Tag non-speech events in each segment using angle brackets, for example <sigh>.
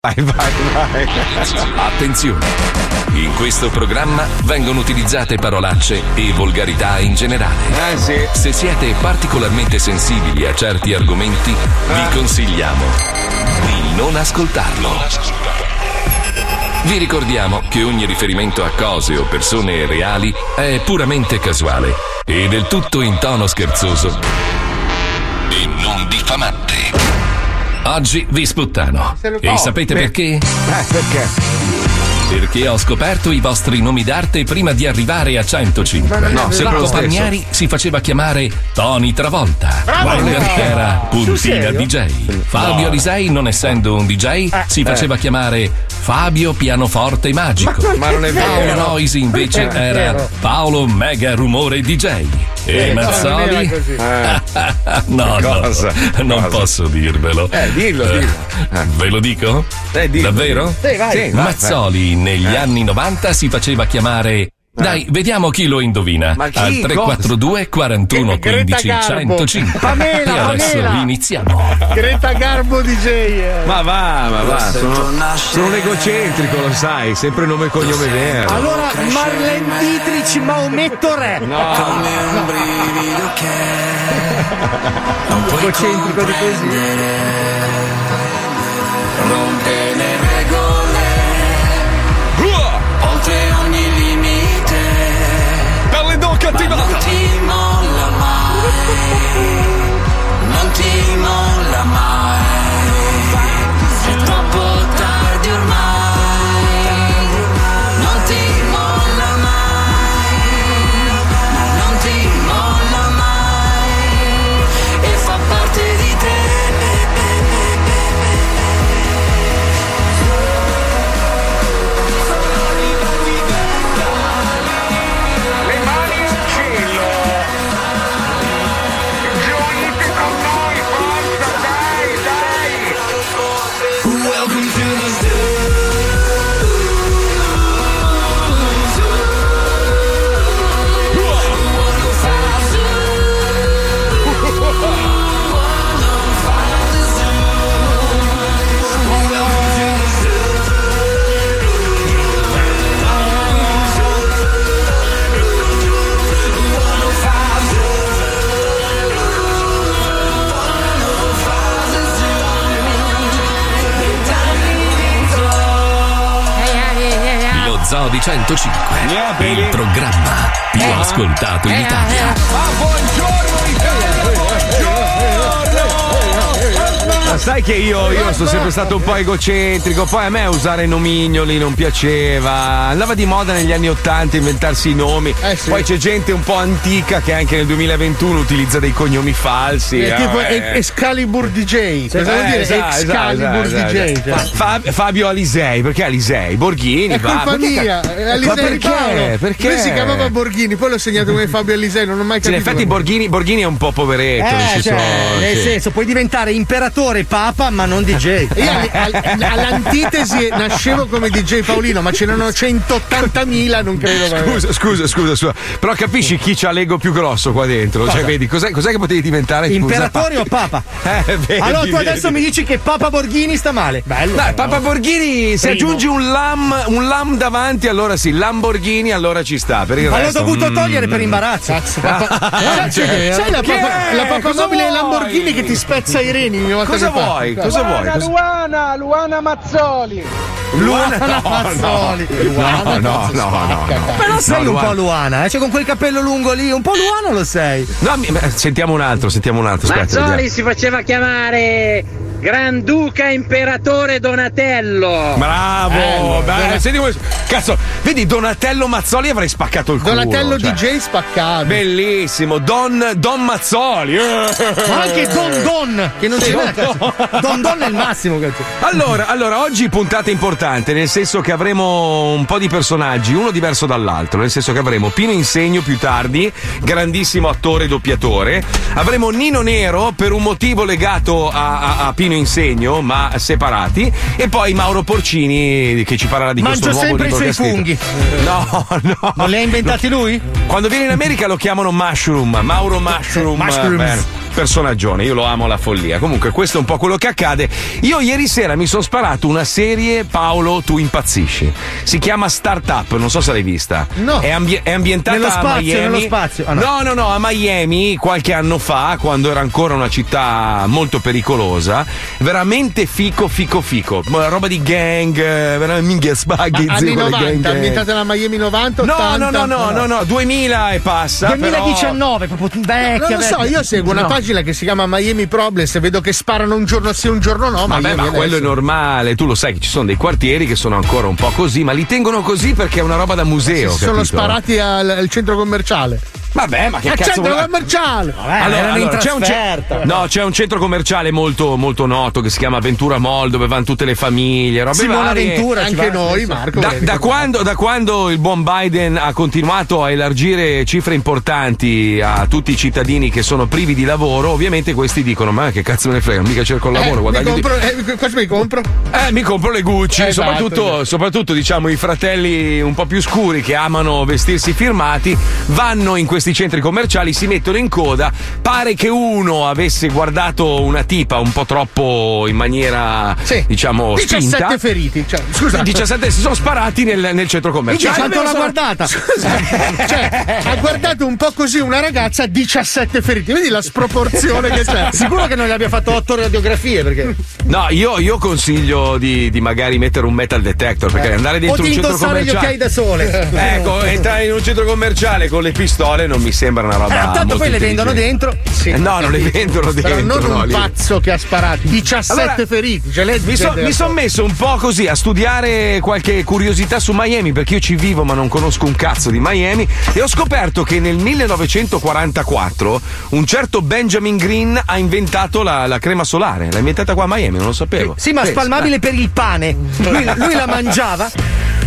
Vai, vai, vai. Attenzione! In questo programma vengono utilizzate parolacce e volgarità in generale. Eh sì. Se siete particolarmente sensibili a certi argomenti, vi consigliamo di non ascoltarlo. Vi ricordiamo che ogni riferimento a cose o persone reali è puramente casuale e del tutto in tono scherzoso e non diffamante. Oggi vi sputtano. E sapete perché? Eh, perché? Perché ho scoperto i vostri nomi d'arte prima di arrivare a 105. No, sempre lo. Pagnari si faceva chiamare Tony Travolta. Wender era Puntina DJ. Fabio Alisei, non essendo un DJ, si faceva chiamare Fabio Pianoforte Magico. Ma non è Paolo vero. Noisi invece era. Paolo Mega Rumore DJ. E non Mazzoli? <laughs> no, no, Cosa? non posso dirvelo. Eh, dillo, Eh, dillo. Ve lo dico? Eh, dillo, Davvero? Sì, vai, Mazzoli negli anni 90 si faceva chiamare. Dai, vediamo chi lo indovina. Chi? Al 342 41 Greta 15 Garbo. 105. Pamela, e adesso Pamela. iniziamo. Greta Garbo DJ. eh. Ma va, ma va. Sono, sono un egocentrico, lo sai. Sempre nome e cognome vero. Allora, Marlene Dietrich, Maometto Re. No, <laughs> Egocentrico di così. Do non cattivata! ti molla mai Lo Zoo di 105. Yeah, il programma più ascoltato in Italia. Ma sai che io, io sono sempre stato un po' egocentrico, poi a me usare nomignoli non piaceva. Andava di moda negli anni Ottanta inventarsi i nomi. Eh, sì. Poi c'è gente un po' antica che anche nel 2021 utilizza dei cognomi falsi. È eh, tipo eh. Excalibur DJ. Cosa Eh, vuol dire esatto, Excalibur esatto, DJ? esatto. Cioè, Fa- Fabio Alisei, perché Alisei? Borghini, È va. colpa perché mia, Ma Alisei di perché? Perché? Lui si chiamava Borghini, poi l'ho segnato come Fabio Alisei, non ho mai Sì, in capito. effetti Borghini, Borghini è un po' poveretto. nel Eh, cioè, nel sì. senso, puoi diventare imperatore papa, ma non DJ. Io all- all- all'antitesi nascevo come DJ Paolino, ma ce n'erano 180.000, non credo. Scusa, scusa, scusa, scusa. Però capisci chi c'ha l'ego più grosso qua dentro? Cioè, vedi, cos'è, cos'è che potevi diventare? Scusa, Imperatore o papa? pa- <laughs> Eh, vedi, allora tu vedi. adesso mi dici che Papa Borghini sta male. Bello. Però. Papa Borghini, se Primo. aggiungi un lam, un lam davanti, allora sì, Lamborghini, allora ci sta. Per il Ma l'ho dovuto mm, togliere per imbarazzo. Cazzo, papà- Eh, sai, sai la, papa, la papamobile Cosa Lamborghini vuoi? che ti spezza i reni Cosa passa? Vuoi? Cosa vuoi? Cosa- Luana, Luana Mazzoli. Luana? No, Mazzoli. no, no, no, no, no. Però sei No, un Luana. po' Luana, eh? Cioè con quel capello lungo lì, un po' Luana lo sei. No, sentiamo un altro, sentiamo un altro. Aspetta, Mazzoli vediamo. si faceva chiamare Granduca Imperatore Donatello. Bravo, bello. Senti come- Cazzo, vedi Donatello Mazzoli avrei spaccato il culo. Donatello cioè. DJ spaccato. Bellissimo, Don, Don Mazzoli. eh. Ma anche Don Don, che non ci va. cazzo. Don Don è il massimo, cazzo. Allora, allora, oggi puntata importante, nel senso che avremo un po' di personaggi, uno diverso dall'altro, nel senso che avremo Pino Insegno più tardi, grandissimo attore e doppiatore, avremo Nino Nero per un motivo legato a, a- a Pino Insegno, ma separati, e poi Mauro Porcini che ci parlerà di Mangio questo nuovo libro che ha scritto. funghi. No, no. Non li ha inventati lui? Quando viene in America lo chiamano Mushroom, Mauro Mushroom. Mushrooms. bene. Personaggione, io lo amo alla follia. Comunque, questo è un po' quello che accade. Io ieri sera mi sono sparato una serie, Paolo, tu impazzisci. Si chiama Startup, non so se l'hai vista. No. È, ambi- è ambientata Nello a spazio, Miami. nello spazio. Ah, no. no, no, no, a Miami qualche anno fa, quando era ancora una città molto pericolosa. Veramente fico, fico, fico. Roba di gang, eh, veramente minchia zio, anni con le 90, gang, ambientata nella Miami 90, No, 80. no, no, no, no, no, 2000 e passa. però- 2019, proprio vecchia. Non lo so, io seguo una No. Pagina che si chiama Miami Problems e vedo che sparano un giorno sì, un giorno no. Vabbè, ma adesso. quello è normale, tu lo sai che ci sono dei quartieri che sono ancora un po' così, ma li tengono così perché è una roba da museo. Si sono sparati al, al centro commerciale. Vabbè, ma che Al cazzo centro vuoi- commerciale! Vabbè, erano in c'è un, ce- trasferta. no, c'è un centro commerciale molto, molto noto che si chiama Ventura Mall dove vanno tutte le famiglie, robe Simona varie. Ventura Anche va. noi, Marco. Da, da quando, da quando il buon Biden ha continuato a elargire cifre importanti a tutti i cittadini che sono privi di lavoro, ovviamente questi dicono: Ma che cazzo me ne frega, mica cerco il lavoro, Eh, mi di- compro, eh, cosa mi compro? Eh, mi compro le Gucci, Esatto, soprattutto, esatto. soprattutto diciamo i fratelli un po' più scuri che amano vestirsi firmati, vanno in questi centri commerciali, si mettono in coda, pare che uno avesse guardato una tipa un po' troppo in maniera Sì. diciamo 17 spinta. feriti. Cioè, scusa. 17 si sono sparati nel, nel centro commerciale. quanto l'ha guardata? <laughs> Cioè, ha guardato un po' così una ragazza 17 feriti. Vedi la sproporzione che c'è. Sicuro che non gli abbia fatto otto radiografie perché. No, io, io consiglio di, di magari mettere un metal detector perché andare O dentro di un centro indossare gli commerciale. occhiali da sole. Ecco, entrare in un centro commerciale con le pistole non mi sembra una roba. Eh, tanto poi le vendono dentro. Sì, Eh, no, non le vendono dentro. Però non no, un lì- pazzo che ha sparato 17 Allora, feriti. Cioè, Mi, so- mi sono messo un po' così a studiare qualche curiosità su Miami perché io ci vivo ma non conosco un cazzo di Miami e ho scoperto che nel 1944 un certo Benjamin Green ha inventato la, la crema solare. L'ha inventata qua a Miami, non lo sapevo. Sì, ma spalmabile per il pane. Lui, lui la mangiava.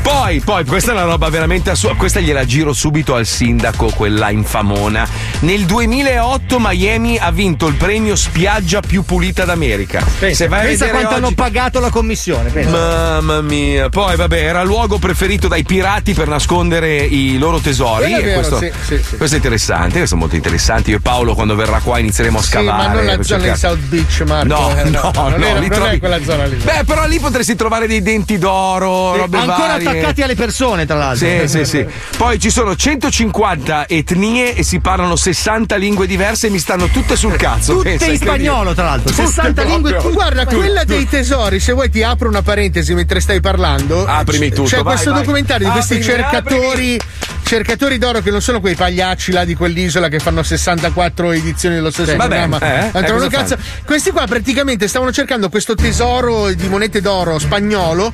Poi, poi, questa è una roba veramente assurda. Questa gliela giro subito al sindaco, quella infamona. Nel 2008 Miami ha vinto il premio spiaggia più pulita d'America. Se vai a Pensa quanto hanno oggi- pagato la commissione. pensa. Mamma mia, poi vabbè, era il luogo preferito dai pirati per nascondere i loro tesori. Vero, questo, sì, sì, sì. questo è interessante, questo è molto interessante. Io e Paolo, quando verrà qua, inizieremo a Sì, scavare. ma non la zona di cercare- South Beach, Marco. No, Eh, no, no, non, era, lì non trovi- è quella zona lì. Beh, però lì potresti trovare dei denti d'oro, robe Ancora varie. attaccati alle persone, tra l'altro. Sì, sì, sì. Poi ci sono 150 etnie e si parlano 60 lingue diverse e mi stanno tutte sul cazzo. Tutte pensa, in spagnolo, tra l'altro. Tutte 60 proprio. lingue. Guarda, quella dei tesori, se vuoi ti apro una parentesi mentre stai parlando. Aprimi tutto, C'è vai, questo vai. documentario di questi Aprimi, cercatori. Cercatori d'oro che non sono quei pagliacci là di quell'isola che fanno 64 edizioni dello stesso Vabbè, programma. eh, Non eh, trovano cosa cazzo. Questi qua praticamente stavano cercando questo tesoro di monete d'oro spagnolo.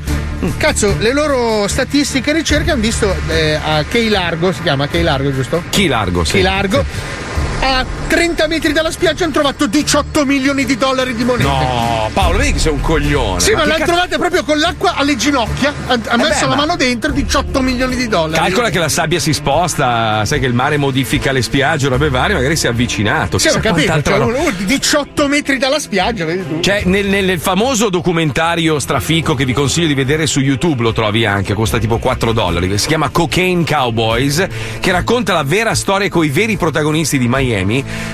Cazzo, le loro statistiche e ricerche hanno visto eh, a Key Largo, si chiama Key Largo, giusto? Chi largo? Sì. Key Largo. A 30 metri dalla spiaggia hanno trovato 18 milioni di dollari di monete. No, Paolo, vedi che sei un coglione. Sì, ma, che l'hanno cazzo- trovate proprio con l'acqua alle ginocchia. Ha, ha messo beh, la ma- mano dentro 18 milioni di dollari. Calcola che la sabbia si sposta, sai che il mare modifica le spiagge, robe varie, magari si è avvicinato. Sì, ho capito. Cioè, un- 18 metri dalla spiaggia, vedi tu. Cioè, nel, nel- famoso documentario strafico che vi consiglio di vedere su YouTube, lo trovi anche, costa tipo 4 dollari, si chiama Cocaine Cowboys, che racconta la vera storia con i veri protagonisti di Miami.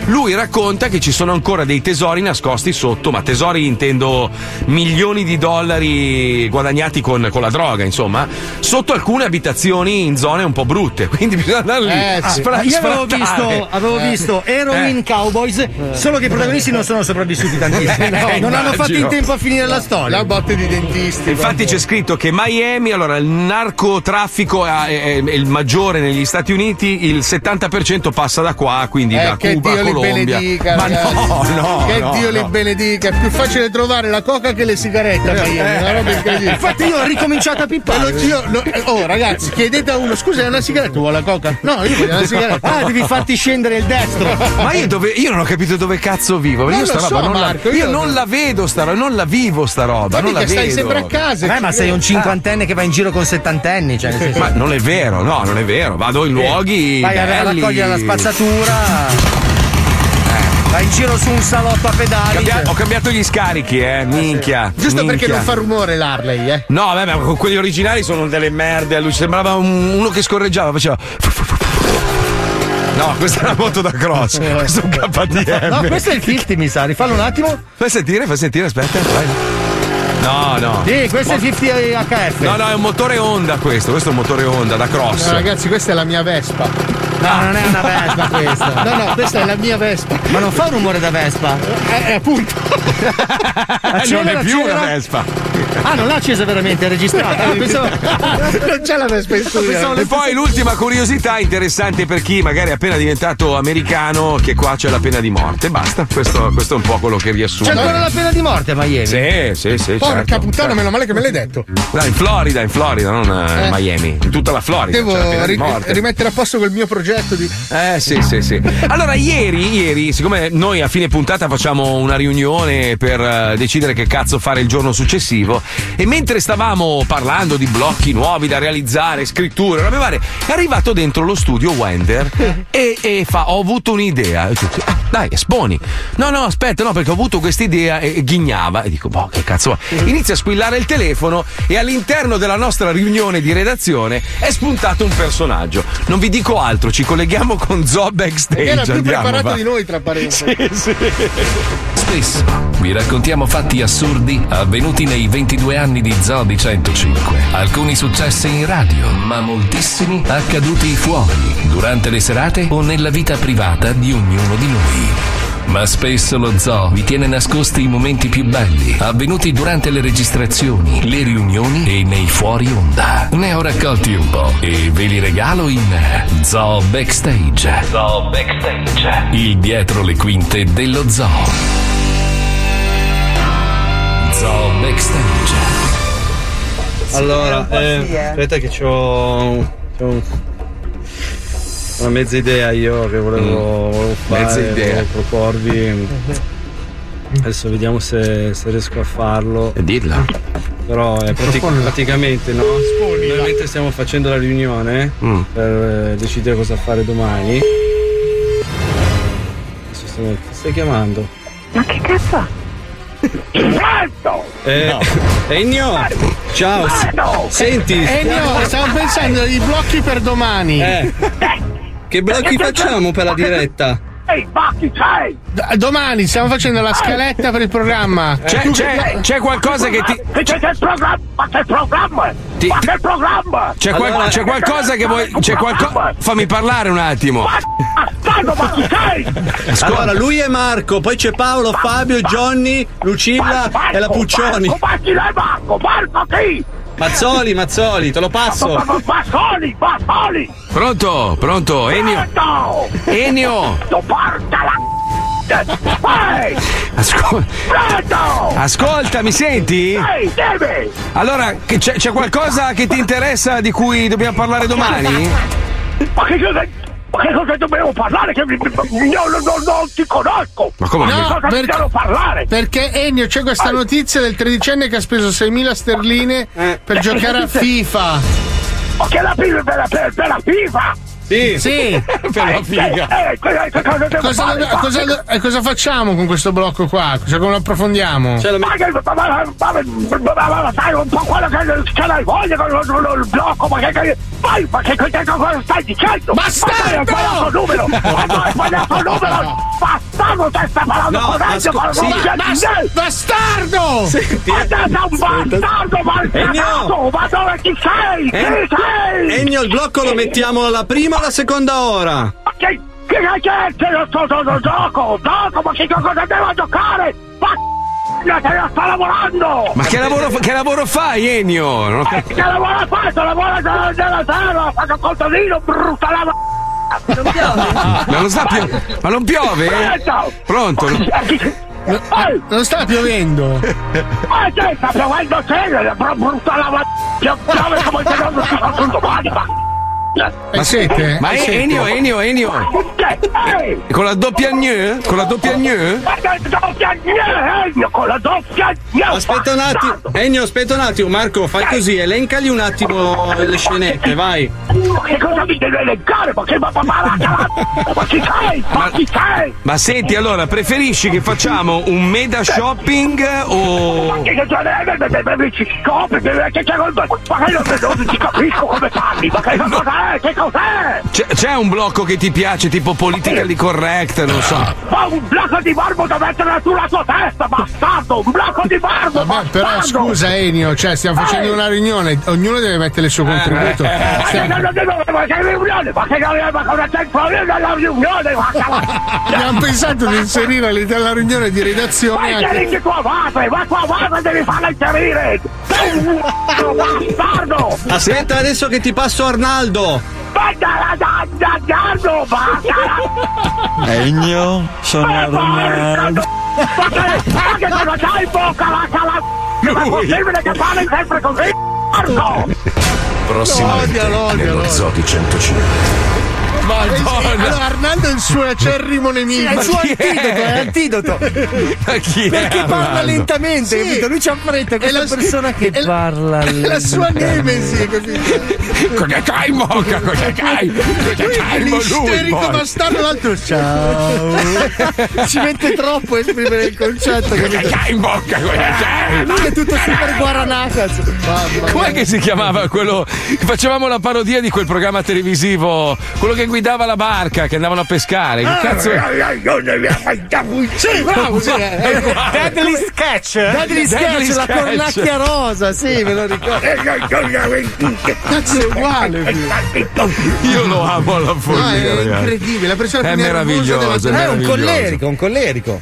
Lui racconta che ci sono ancora dei tesori nascosti sotto, ma tesori intendo milioni di dollari guadagnati con, con la droga, insomma, sotto alcune abitazioni in zone un po' brutte. <laughs> Quindi bisogna andare lì Eh, a sì. sfra- Io avevo visto, avevo visto Heroin Eh. Cowboys, solo che i protagonisti non sono sopravvissuti tantissimo. <laughs> Eh, non hanno fatto in tempo a finire la storia. La botte di dentisti. Infatti proprio. c'è scritto che Miami, allora il narcotraffico è, è- è il maggiore negli Stati Uniti, il 70% passa da qua, quindi Eh, da che Cuba, Dio li Colombia. benedica, Ma ragazzi. no, no, Che no, Dio li no. benedica. È più facile trovare la coca che le sigarette. Una roba incredibile. Infatti io ho ricominciato a pippare. io- no, eh, oh ragazzi, chiedete a uno, scusa, è una sigaretta? Vuole la coca? No, io voglio una sigaretta. Ah, devi farti scendere il destro. <laughs> Ma io, dove, io non ho capito dove cazzo vivo. Non io sta roba so, non, Marco, la, io io- non la vedo sta roba, non la vivo sta roba. Ma non la stai vedo. sempre a casa. Eh, ma sei un cinquantenne che va in giro con settantenni. Cioè, Ma non è vero, no, non è vero. Vado in luoghi. Vai a raccogliere la spazzatura. Vai in giro su un salotto a pedali. Cambia- ho cambiato gli scarichi, eh. Minchia. Giusto perché minchia. non fa rumore l'Harley, eh. No, vabbè, ma con quelli originali sono delle merde. a Lui sembrava un- uno che scorreggiava, faceva. No, questa è la moto da cross. <laughs> Questo è un KTM. No, questo è il 50, mi sa. Rifallo un attimo. Fai sentire, fai sentire, aspetta. Vai. No, no. Sì, questo è il 50 HF. No, no, è un motore Honda questo. Questo è un motore Honda da cross. No, ragazzi, questa è la mia Vespa. No, non è una Vespa questa. No, no, questa è la mia Vespa. Ma non fa un rumore da Vespa. Eh, eh, appunto. <laughs> non è più una Vespa. Ah, non l'ha accesa veramente, è registrata. Ah, <laughs> pensavo- <laughs> non c'è la Vespa in studio. E poi l'ultima curiosità interessante per chi magari è appena diventato americano, che qua c'è la pena di morte. Basta, questo, questo è un po' quello che C'è riassume. ancora la pena di morte a Miami. Sì, sì, sì. Porca certo. puttana, meno male che me l'hai detto. No, in Florida, in Florida, non a Eh. Miami. In tutta la Florida. Devo c'è ri- rimettere a posto quel mio progetto di. Eh sì, sì, sì. Allora, ieri, ieri, siccome noi a fine puntata facciamo una riunione per eh, decidere che cazzo fare il giorno successivo, e mentre stavamo parlando di blocchi nuovi da realizzare, scritture, robe varie, è arrivato dentro lo studio Wender e, e fa: Ho avuto un'idea. "Ah, dai, esponi. No, no, aspetta, no, perché ho avuto quest'idea e, e ghignava. E dico, boh, che cazzo. va?" Inizia a squillare il telefono e all'interno della nostra riunione di redazione è spuntato un personaggio. Non vi dico altro, ci colleghiamo con Zo backstage. Era più Andiamo, preparato va. di noi, tra parentesi. Spesso vi raccontiamo fatti assurdi avvenuti nei 22 anni di Zoo di 105. Alcuni successi in radio, ma moltissimi accaduti fuori, durante le serate o nella vita privata di ognuno di noi. Ma spesso lo zoo vi tiene nascosti i momenti più belli, avvenuti durante le registrazioni, le riunioni e nei fuori onda. Ne ho raccolti un po' e ve li regalo in Zoo Backstage. Zoo Backstage. Il dietro le quinte dello zoo. Zoo Backstage. Allora, eh, aspetta che c'ho, c'ho una mezza idea io che volevo, volevo fare, Mm. Mezza idea. volevo proporvi. Adesso vediamo se, se riesco a farlo. E dilla. Però è prati- praticamente no? Noi mentre stiamo facendo la riunione Mm. per eh, decidere cosa fare domani. Adesso stiamo- ti stai chiamando? Ma che cazzo? Pronto! Eh, Ennio! Ciao! Senti! Ennio, stavo pensando ai blocchi per domani. Eh, che blocchi facciamo per la diretta? Ehi, Bacchi, sei! D- domani stiamo facendo la scaletta per il programma. C'è, c'è- c'è qualcosa che ti. Che c'è il programma? Ma che programma? Ti- Ma ti- che programma? C'è, qual- Allora- c'è qualcosa che vuoi. C'è qualcosa. Fammi parlare un attimo. Bastardo, ma chi sei? Allora, lui è Marco, poi c'è Paolo, Fabio, Johnny, Lucilla e la Puccioni. Marco, Marco, Marco, Marco chi? Mazzoli, Mazzoli, te lo passo. Bassoli, Bassoli! Pronto? Pronto? Ennio? Pronto! Ennio? Tu porta la... Ehi! Ascol- Pronto! Ascolta, mi senti? Ehi! Allora, c'è, c'è qualcosa che ti interessa di cui dobbiamo parlare domani? Ma che cosa... Ma che cosa dobbiamo parlare? Che mi- mi- io non, non- non ti conosco! Ma come non- cosa perché- dobbiamo parlare? Perché Ennio c'è questa notizia del tredicenne che ha speso 6.000 sterline per giocare a FIFA. Ma che la FIFA per la, per, per la FIFA! Sì, Sì. <laughs> Per la figa. Eh, eh, cosa devo Cosa, fare? dove- cosa do- e cosa facciamo con questo blocco qua? Cioè, come lo approfondiamo? Ma che ma, ma, ma, ma, ma, ma, ma, sai un po' quello che ce l'hai voglia con lo- lo- il blocco, ma che vai, ma che, cosa stai dicendo? Bastardo! Ma hai sbagliato il numero! Ma hai sbagliato il numero! Bastardo, te stai parlando No, con con sì, non c'è Bas- bastardo! Senti, Ma te sei un bastardo malcagato! Ma dove chi sei? Chi Eh, sei? Ennio, il blocco lo mettiamo alla prima o alla seconda ora? Ma che che che lo sto sto- sto- gioco? Gioco, ma che cosa devo giocare? Ma che sto lavorando! Ma che lavoro, che lavoro fai, Ennio? Non ho Eh, cap- Che lavoro hai fatto? Lavoro nella terra, faccio contadino, brutta lava... Ma non sta più. Ma non piove? Pronto? Ehi, Non sta piovendo. ma sta piovendo serio, br- brutta lava... Piove come se non fa domani, ma... Ma E-? Ennio, Ennio, Ennio. Che- Ehi! Con la doppia gnö? Con la doppia? Ma gnè, con la doppia gnè, Aspetta un attimo! Ennio, aspetta un attimo, Marco, fai così, elencali un attimo le scenette, vai. Ma che cosa mi deve elencare? Ma che ma ma ma ma ma chi sei? Ma chi sei? Ma senti, allora, preferisci che facciamo un meda shopping Ma o. che cosa ci scopri? Che c'è col Ma che non ci capisco come parli? Ma che cosa cos'è? Che cos'è? C'è, c'è un blocco che ti piace, tipo politically correct, non so. Ma un blocco di marmo da mettere sulla tua testa, bastardo! Un blocco di marmo, Vabbè, però bastardo! scusa Enio, cioè stiamo facendo una riunione, ognuno deve mettere il suo contributo. Ma che non devo- ma che riunione? Ma che non c'entra io nella riunione? Ma che Abbiamo pensato di inserire all'interno della riunione di Ma redazione anche... inserisci tua madre! Ma tua madre devi farla inserire! Sei un bastardo! Aspetta adesso che ti passo Arnaldo. Da Gardo! Vattela! Egno, sono Arnaldo. Ma che cosa c'hai in bocca la cala? Ma è possibile che parli sempre così? Nello l'odio. Zoti 105. Eh sì, allora Arnaldo è il suo acerrimo nemico. È il suo è? antidoto, è l'antidoto. Ma chi è Perché parla Arnaldo? lentamente, Sì. capito? Lui ci ha fretta È la- persona che è la- parla È la sua nemesi, capito? Cosa c'hai in bocca? Cosa c'hai? Cosa c'hai L'isterico bastardo, l'altro ciao. <laughs> Ci mette troppo a esprimere il concetto, Cosa capito? c'hai in bocca? Cosa c'hai? Lui è tutto super guaranaca. Com'è che si chiamava quello? Facevamo la parodia di quel programma televisivo, quello che guidava la barca, che andavano a pescare. Che cazzo è? <laughs> Sì, bravo, sì, eh, eh. Deadly Sketch. Deadly Deadly Sketch, la cornacchia rosa, sì, me lo ricordo. <laughs> Cazzo è uguale. figlio. Io lo amo alla No, follia. è ragazzi. incredibile, la persona È meraviglioso, della è È un collerico, un collerico.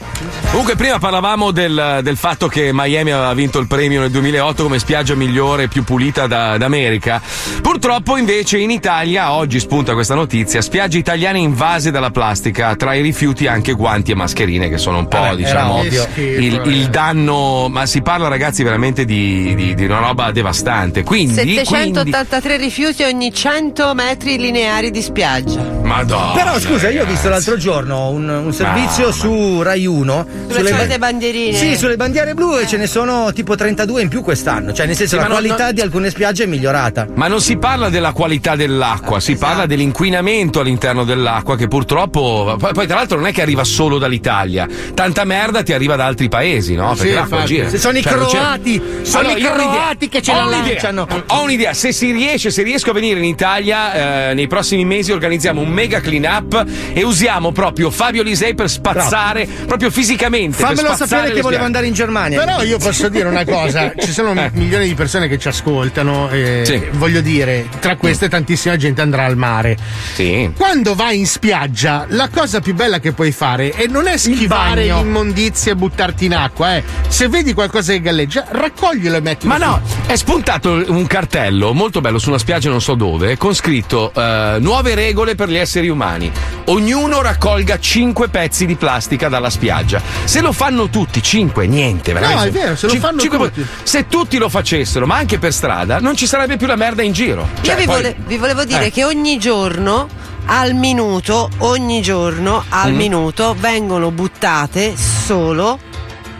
Comunque, prima parlavamo del, del fatto che Miami aveva vinto il premio nel 2008 come spiaggia migliore e più pulita da- d'America. Purtroppo, invece, in Italia, oggi spunta questa notizia: spiagge italiane invase dalla plastica, tra i rifiuti anche guanti e mascherine, che sono un po', Vabbè, diciamo, il, il danno. Ma si parla, ragazzi, veramente di, di- di una roba devastante. Quindi. quindi 783 rifiuti ogni 100 metri lineari di spiaggia. Madonna. Però scusa, io ho visto l'altro giorno un, un servizio Mamma. su Rai 1 Sulle solite bandierine. Sì, sulle bandiere blu e ce ne sono tipo 32 in più quest'anno. Cioè, nel senso, Sì, la ma non- qualità non- di alcune spiagge è migliorata. Ma non si parla della qualità dell'acqua, si Esatto. parla dell'inquinamento all'interno dell'acqua che purtroppo. Poi, poi, tra l'altro non è che arriva solo dall'Italia, tanta merda ti arriva da altri paesi, no? Perché Sì, l'acqua infatti. gira. Se sono i Cioè, croati, sono Allora, i croati che ce Ho la lanciano. Ho un'idea, se si riesce, se riesco a venire in Italia eh, nei prossimi mesi organizziamo un mega clean up e usiamo proprio Fabio Lisei per spazzare proprio fisicamente. Fammelo sapere che volevo spiagge. andare in Germania. Però io posso dire una cosa, <laughs> ci sono Eh. milioni di persone che ci ascoltano e Sì. voglio dire, tra queste tantissima gente andrà al mare. Sì. Quando vai in spiaggia, la cosa più bella che puoi fare è non è schivare l'immondizia e buttarti in acqua, eh. Se vedi qualcosa che galleggia, raccoglilo e mettilo Ma su. no, è spuntato un cartello molto bello su una spiaggia non so dove, con scritto eh, nuove regole per gli esseri umani. Ognuno raccolga 5 pezzi di plastica dalla spiaggia. Se lo fanno tutti, 5, niente, veramente. No, è vero, se lo Cin- fanno cinque- tutti. Se tutti lo facessero, ma anche per strada, non ci sarebbe più la merda in giro. Cioè, Io vi, poi- vole- vi volevo dire Eh. che ogni giorno, al minuto, ogni giorno, al Mm. minuto, vengono buttate solo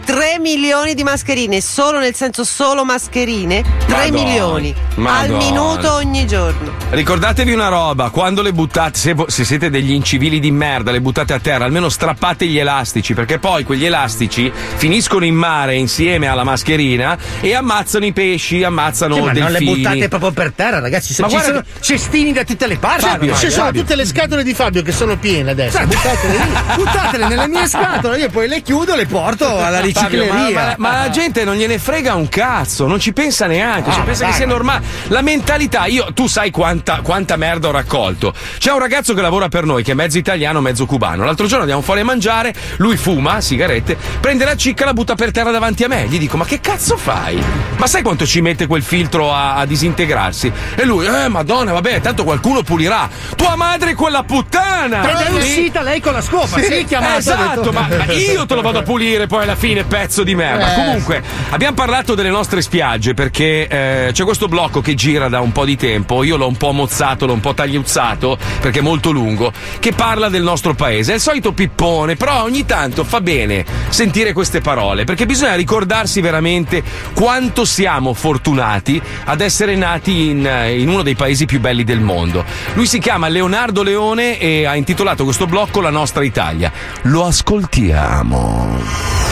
3 milioni di mascherine, solo nel senso solo mascherine, 3 Madonna, milioni al Madonna. minuto ogni giorno. Ricordatevi una roba, quando le buttate, se, se siete degli incivili di merda, le buttate a terra, almeno strappate gli elastici, perché poi quegli elastici finiscono in mare insieme alla mascherina e ammazzano i pesci, ammazzano Sì, ma non le delfini. buttate proprio per terra, ragazzi. Ma ci guarda sono cestini da tutte le parti. Fabio, Ci sono Fabio. tutte le scatole di Fabio che sono piene adesso. Buttatele. Buttatele nelle mie scatole, io poi le chiudo e le porto alla Fabio, <laughs> ricicleria. ma, ma- ma la gente non gliene frega un cazzo, non ci pensa neanche, Ah, ci pensa dai, che sia ma- normale. La mentalità, io, tu sai quanta, quanta merda ho raccolto. C'è un ragazzo che lavora per noi, che è mezzo italiano, mezzo cubano. L'altro giorno andiamo fuori a mangiare, lui fuma sigarette, prende la cicca e la butta per terra davanti a me. Gli dico, ma che cazzo fai? Ma sai quanto ci mette quel filtro a, a disintegrarsi? E lui, eh, madonna, vabbè, tanto qualcuno pulirà. Tua madre è quella puttana! Ed è Sì. uscita lei con la scopa, sì, chiamata. Esatto, ma, ma io te lo vado a pulire poi alla fine, pezzo di merda. Eh. Comunque, abbiamo parlato delle nostre spiagge perché eh, c'è questo blocco che gira da un po' di tempo. Io l'ho un po' mozzato, l'ho un po' tagliuzzato perché è molto lungo. Che parla del nostro paese. È il solito pippone, però ogni tanto fa bene sentire queste parole perché bisogna ricordarsi veramente quanto siamo fortunati ad essere nati in, eh, in uno dei paesi più belli del mondo. Lui si chiama Leonardo Leone e ha intitolato questo blocco La nostra Italia. Lo ascoltiamo.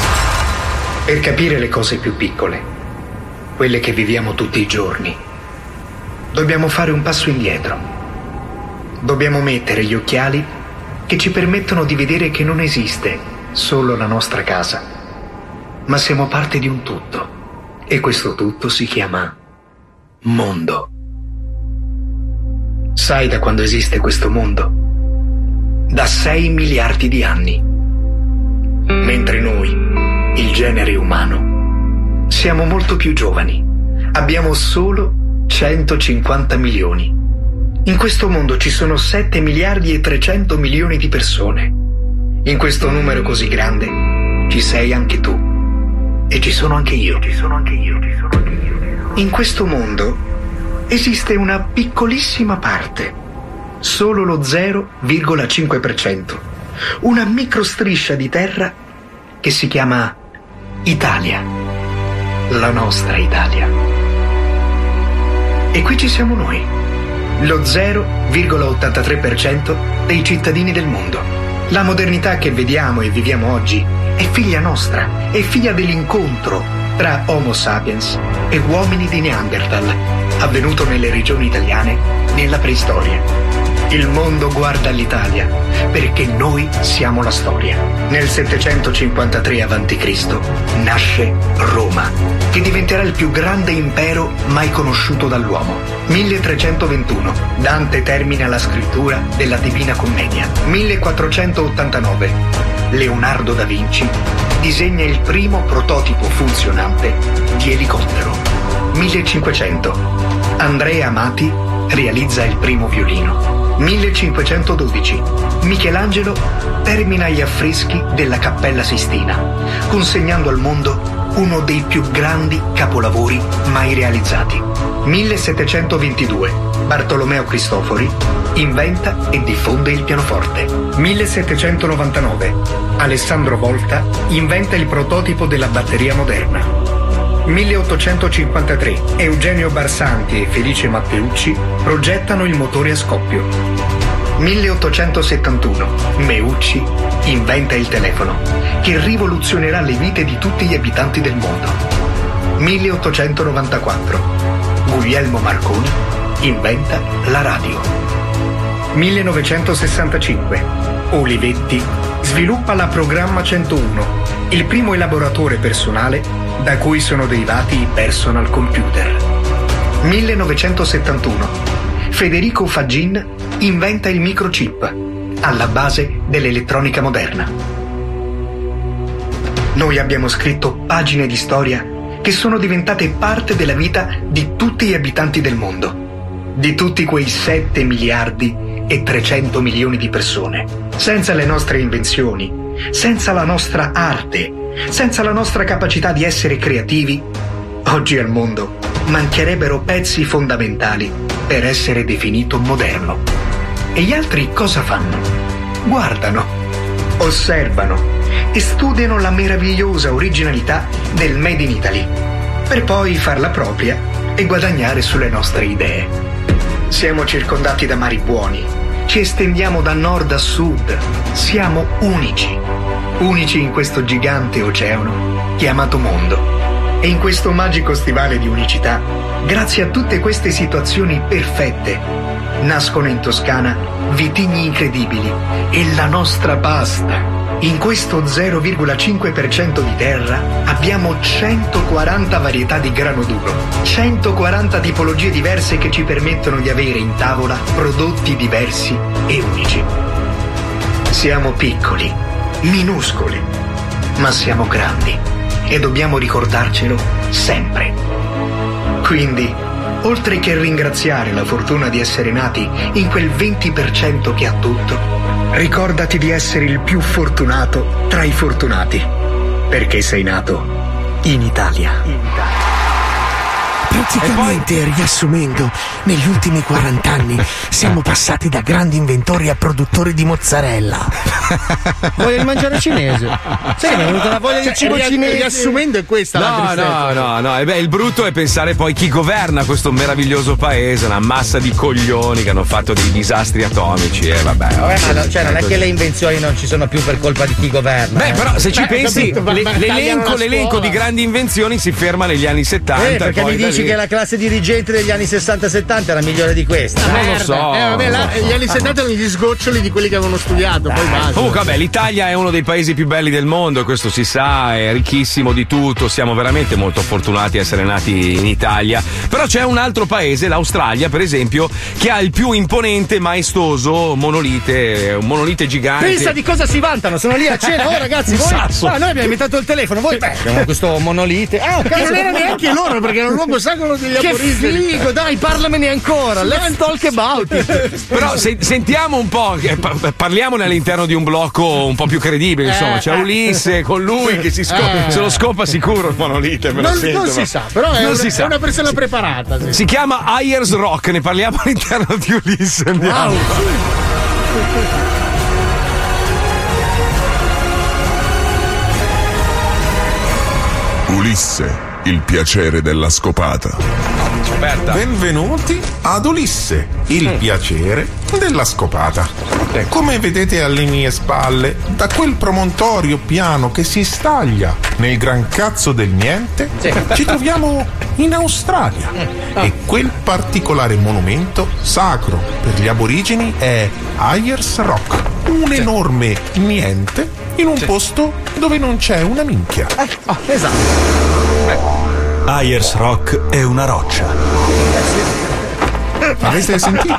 Per capire le cose più piccole, quelle che viviamo tutti i giorni, dobbiamo fare un passo indietro dobbiamo mettere gli occhiali che ci permettono di vedere che non esiste solo la nostra casa, ma siamo parte di un tutto. E questo tutto si chiama mondo. Sai da quando esiste questo mondo? Da 6 miliardi di anni. Mentre noi, il genere umano, siamo molto più giovani. Abbiamo solo 150 milioni. In questo mondo ci sono 7 miliardi e 300 milioni di persone. In questo numero così grande ci sei anche tu. E ci sono anche io. Ci sono anche io. Ci sono anche io. In questo mondo esiste una piccolissima parte, solo lo 0,5%, una microstriscia di terra che si chiama Italia, la nostra Italia. E qui ci siamo noi, lo 0,83% dei cittadini del mondo. La modernità che vediamo e viviamo oggi è figlia nostra, è figlia dell'incontro tra Homo sapiens e uomini di Neanderthal, avvenuto nelle regioni italiane nella preistoria. Il mondo guarda l'Italia perché noi siamo la storia. Nel 753 a.C. nasce Roma, che diventerà il più grande impero mai conosciuto dall'uomo. 1321 Dante termina la scrittura della Divina Commedia. 1489 Leonardo da Vinci disegna il primo prototipo funzionante di elicottero. 1500 Andrea Amati realizza il primo violino. 1512 Michelangelo termina gli affreschi della Cappella Sistina, consegnando al mondo uno dei più grandi capolavori mai realizzati. 1722 Bartolomeo Cristofori inventa e diffonde il pianoforte. 1799 Alessandro Volta inventa il prototipo della batteria moderna. 1853 Eugenio Barsanti e Felice Matteucci progettano il motore a scoppio. 1871 Meucci inventa il telefono, che rivoluzionerà le vite di tutti gli abitanti del mondo. 1894 Guglielmo Marconi inventa la radio. 1965 Olivetti sviluppa la Programma 101, il primo elaboratore personale da cui sono derivati i personal computer. 1971 Federico Fagin inventa il microchip, alla base dell'elettronica moderna. Noi abbiamo scritto pagine di storia che sono diventate parte della vita di tutti gli abitanti del mondo, di tutti quei 7 miliardi e 300 milioni di persone. Senza le nostre invenzioni, senza la nostra arte, senza la nostra capacità di essere creativi, oggi al mondo mancherebbero pezzi fondamentali per essere definito moderno. E gli altri cosa fanno? Guardano, osservano e studiano la meravigliosa originalità del Made in Italy, per poi farla propria e guadagnare sulle nostre idee. Siamo circondati da mari buoni, ci estendiamo da nord a sud, siamo unici, unici in questo gigante oceano chiamato mondo. E in questo magico stivale di unicità, grazie a tutte queste situazioni perfette, nascono in Toscana vitigni incredibili e la nostra pasta. In questo 0,5% di terra abbiamo 140 varietà di grano duro, 140 tipologie diverse che ci permettono di avere in tavola prodotti diversi e unici. Siamo piccoli, minuscoli, ma siamo grandi e dobbiamo ricordarcelo sempre. Quindi, oltre che ringraziare la fortuna di essere nati in quel 20% che ha tutto, ricordati di essere il più fortunato tra i fortunati, perché sei nato in Italia. Praticamente, riassumendo, negli ultimi 40 anni siamo passati da grandi inventori a produttori di mozzarella. Voglio di mangiare cinese. Sai che mi è venuta la voglia di cibo cinese. Riassumendo è questa la No, tristezza. no, no, no. E beh, il brutto è pensare poi chi governa questo meraviglioso paese, una massa di coglioni che hanno fatto dei disastri atomici. E vabbè. Vabbè, ma no, cioè, non è così. che le invenzioni non ci sono più per colpa di chi governa. Beh, eh. però se ci Beh, pensi, capito, l'elenco, la l'elenco di grandi invenzioni si ferma negli anni 70. Eh, e perché poi mi dici lì- che la classe dirigente degli anni 60-70 era migliore di questa. Non lo so. Eh, vabbè, là, gli anni 70 erano gli sgoccioli di quelli che avevano studiato. Poi basta. Comunque, vabbè, l'Italia è uno dei paesi più belli del mondo, questo si sa, è ricchissimo di tutto. Siamo veramente molto fortunati a essere nati in Italia. Però c'è un altro paese, l'Australia, per esempio, che ha il più imponente, maestoso monolite, un monolite gigante. Pensa di cosa si vantano, sono lì a cena. Oh ragazzi, <laughs> voi. Ah, noi abbiamo inventato il telefono, voi beh, abbiamo questo monolite. Ah, Che cazzo, non era neanche loro, perché era un luogo sacro degli Che aborigeni. figo, dai, parlamene ancora. Let's talk about it. Però se- sentiamo un po', che pa- parliamone all'interno di un blocco un po' più credibile, insomma. Eh, C'è eh. Ulisse con lui che si scopa, Eh. se lo scopa sicuro il monolite. me lo Non, sento, non ma- si sa, però è, Non una, si sa. è una persona preparata. sì. Si chiama Ayers Rock, ne parliamo <laughs> all'interno di Ulisse. Andiamo. Ulisse, il piacere della scopata. Benvenuti ad Ulisse, il Mm. piacere della scopata. Come vedete alle mie spalle, da quel promontorio piano che si staglia nel gran cazzo del niente, ci troviamo in Australia. E quel particolare monumento sacro per gli aborigeni è Ayers Rock, un enorme niente in un posto dove non c'è una minchia. esatto. Ayers Rock è una roccia. Avete sentito?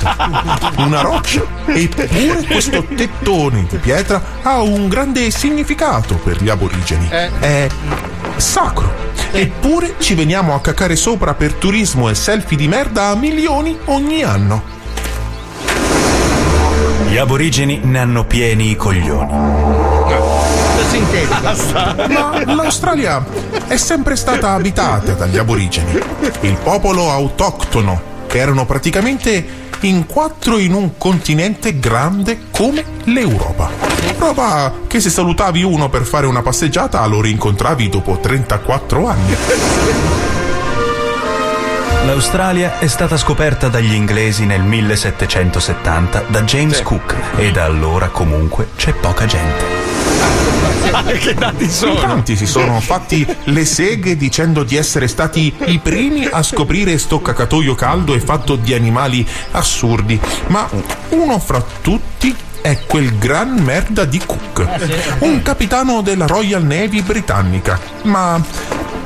Una roccia. Eppure questo tettone di pietra ha un grande significato per gli aborigeni. È sacro. Eppure ci veniamo a cacare sopra per turismo e selfie di merda a milioni ogni anno. Gli aborigeni ne hanno pieni i coglioni. Ma l'Australia è sempre stata abitata dagli aborigeni, il popolo autoctono, che erano praticamente in quattro in un continente grande come l'Europa. Roba che se salutavi uno per fare una passeggiata lo rincontravi dopo 34 anni. L'Australia è stata scoperta dagli inglesi nel 1770 da James Cook e da allora comunque c'è poca gente. <laughs> che dati In tanti si sono fatti le seghe dicendo di essere stati i primi a scoprire sto cacatoio caldo e fatto di animali assurdi, ma uno fra tutti è quel gran merda di Cook, un capitano della Royal Navy britannica, ma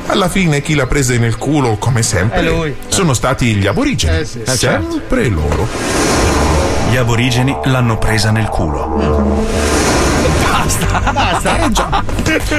alla fine chi l'ha presa nel culo, come È sempre, lui. sono stati gli aborigeni, Eh sì. Eh, certo. sempre loro. Gli aborigeni l'hanno presa nel culo. Basta. Eh già.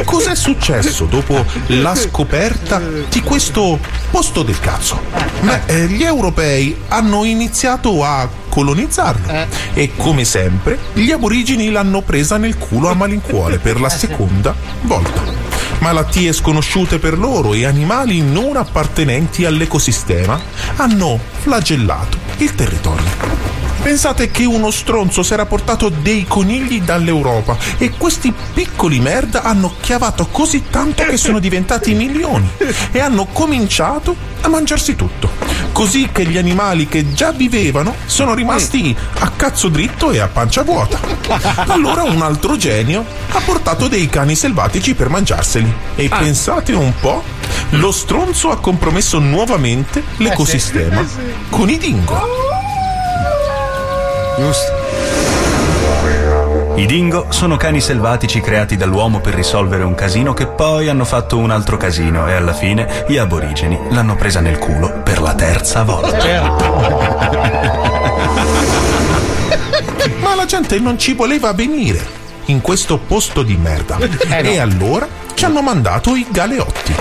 Cos'è successo dopo la scoperta di questo posto del cazzo? Beh, eh, gli europei hanno iniziato a colonizzarlo e come sempre gli aborigeni l'hanno presa nel culo a malincuore per la seconda volta. Malattie sconosciute per loro e animali non appartenenti all'ecosistema hanno flagellato il territorio. Pensate che uno stronzo si era portato dei conigli dall'Europa e questi piccoli merda hanno chiavato così tanto che sono diventati milioni e hanno cominciato a mangiarsi tutto. Così che gli animali che già vivevano sono rimasti a cazzo dritto e a pancia vuota. Allora un altro genio ha portato dei cani selvatici per mangiarseli. E pensate un po', lo stronzo ha compromesso nuovamente l'ecosistema con i dingo. I dingo sono cani selvatici creati dall'uomo per risolvere un casino che poi hanno fatto un altro casino e alla fine gli aborigeni l'hanno presa nel culo per la terza volta. Ma la gente non ci voleva venire in questo posto di merda. Eh, E allora ci hanno mandato i galeotti.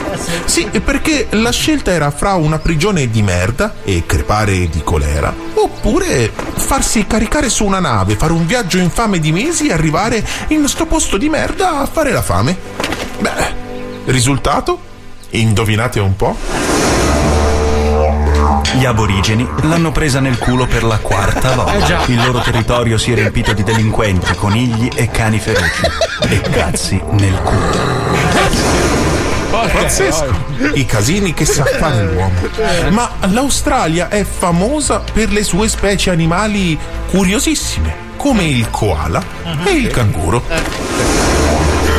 Sì, perché la scelta era fra una prigione di merda e crepare di colera, oppure farsi caricare su una nave, fare un viaggio infame di mesi e arrivare in sto posto di merda a fare la fame. Beh, risultato? Indovinate un po'? Gli aborigeni l'hanno presa nel culo per la quarta volta. Il loro territorio si è riempito di delinquenti, conigli e cani feroci. E cazzi nel culo. Pazzesco! I casini che sa fare l'uomo. Ma l'Australia è famosa per le sue specie animali curiosissime, come il koala e il canguro.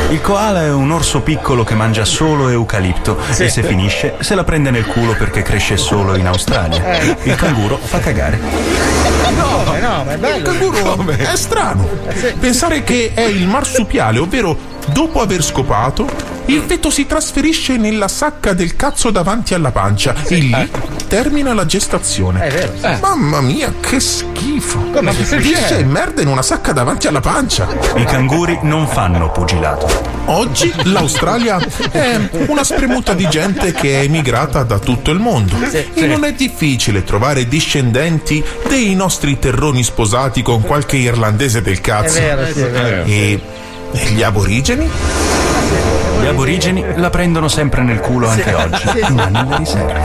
Il koala è un orso piccolo che mangia solo eucalipto Sì. e se finisce se la prende nel culo perché cresce solo in Australia. Eh. Il canguro fa cagare. No, no, ma è Il bello. canguro è strano. Pensare che è il marsupiale, ovvero dopo aver scopato, il feto si trasferisce nella sacca del cazzo davanti alla pancia e lì termina la gestazione. È vero, sì. Mamma mia, che schifo. Come Pisce e merda in una sacca davanti alla pancia. I canguri non fanno pugilato. Oggi l'Australia è una spremuta di gente che è emigrata da tutto il mondo e non è difficile trovare discendenti dei nostri terroni sposati con qualche irlandese del cazzo. È vero, sì, è vero. E, e gli aborigeni? Gli aborigeni la prendono sempre nel culo anche oggi, ma non le riserve.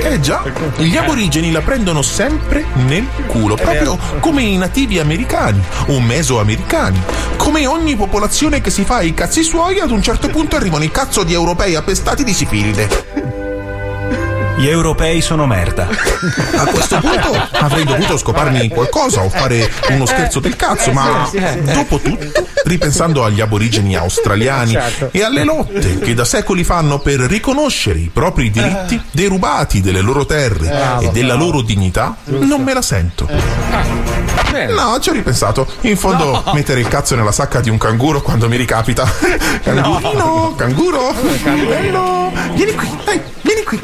Eh già, gli aborigeni la prendono sempre nel culo, proprio come i nativi americani o mesoamericani. Come ogni popolazione che si fa i cazzi suoi, ad un certo punto arrivano i cazzo di europei appestati di sifilide. Gli europei sono merda. A questo punto avrei dovuto scoparmi qualcosa o fare uno scherzo del cazzo, ma dopo tutto, ripensando agli aborigeni australiani e alle lotte che da secoli fanno per riconoscere i propri diritti derubati delle loro terre e della loro dignità, non me la sento. No, ci ho ripensato. In fondo, mettere il cazzo nella sacca di un canguro quando mi ricapita. Cangurino, canguro, bello. Vieni qui, dai, vieni qui.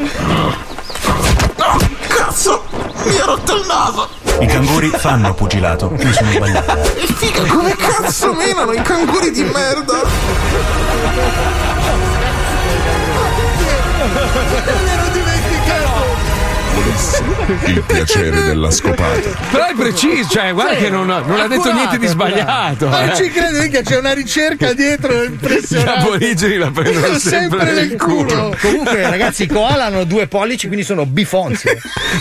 No, cazzo, mi ha rotto il naso. I canguri fanno pugilato, mi sono sbagliato. E figa, come cazzo menano i canguri di merda? Il piacere della scopata. Però è preciso, cioè, guarda che non, non ha detto niente di sbagliato. Ma eh. non ci credo mica, c'è una ricerca dietro Gli impressionante. aborigeni la prendono Io sempre nel culo. Comunque, ragazzi, i koala hanno due pollici, quindi sono bifonzi.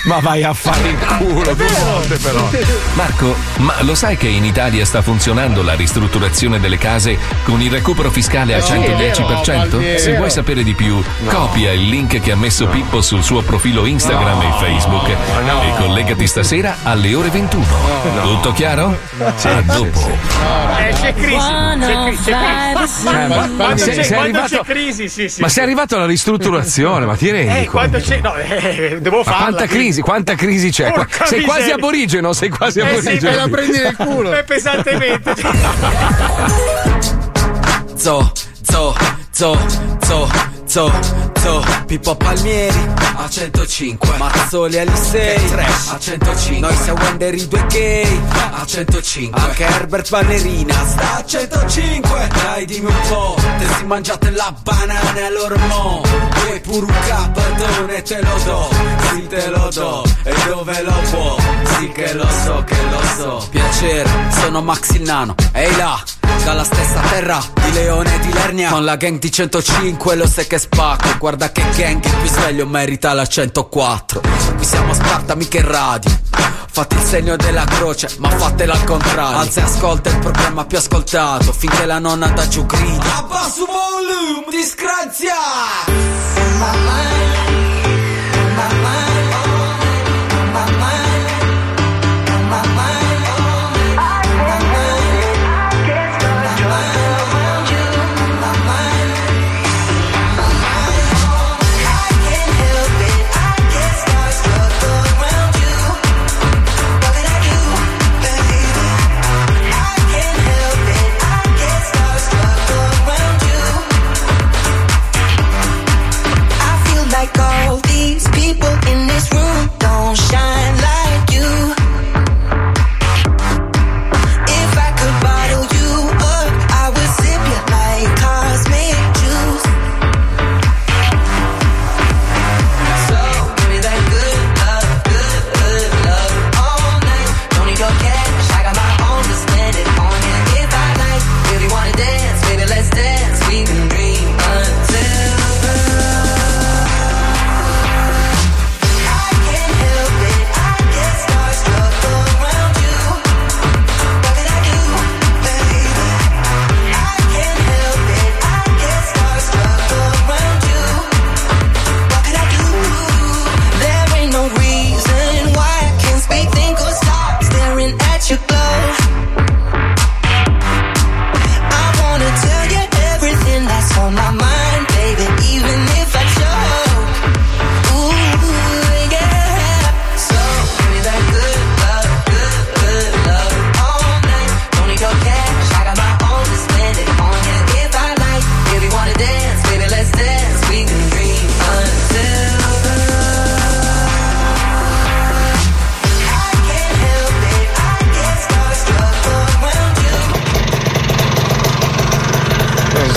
Ma vai a fare il culo due volte però. Marco, ma lo sai che in Italia sta funzionando la ristrutturazione delle case con il recupero fiscale al sì, vero, 110%? Valdi, è Se vero. vuoi sapere di più, copia il link che ha messo Pippo sul suo profilo Instagram e Facebook e collegati stasera alle ore 21. Tutto chiaro? A dopo. Eh, c'è crisi. C'è, cri- c'è crisi. Eh, ma- quando sei- c'è, sei quando arrivato- c'è crisi, sì, sì. Ma sì. sei arrivato alla ristrutturazione, ma ti rendi Eh, conto? quando c'è. No, eh, devo Ma farla. quanta quindi. crisi, quanta crisi c'è? Porca sei quasi miseria. aborigeno, sei quasi Eh sì, aborigeno. me la prendi nel culo. <laughs> Eh, pesantemente. Zo, zo, zo, zo, zo, zo, Pippo Palmieri a 105, Mazzoli Alisei a 105, noi siamo Wender i due gay a 105, anche Herbert Ballerina sta a 105, dai dimmi un po', te si mangiate la banana allora mo, vuoi pure un capadone te lo do, sì te lo do, e dove lo può, sì che lo so, che lo so, piacere, sono Max il Nano, ehi là, dalla stessa terra di Leone e di Lernia. Con la gang di 105 lo sai che spacco Guarda che gang il più sveglio merita la 104 Qui siamo a Sparta mica in radio. Fate il segno della croce ma fatela al contrario. Alza e ascolta il programma più ascoltato Finché la nonna da giù grida Abbasso volume disgrazia! I feel gon' shine.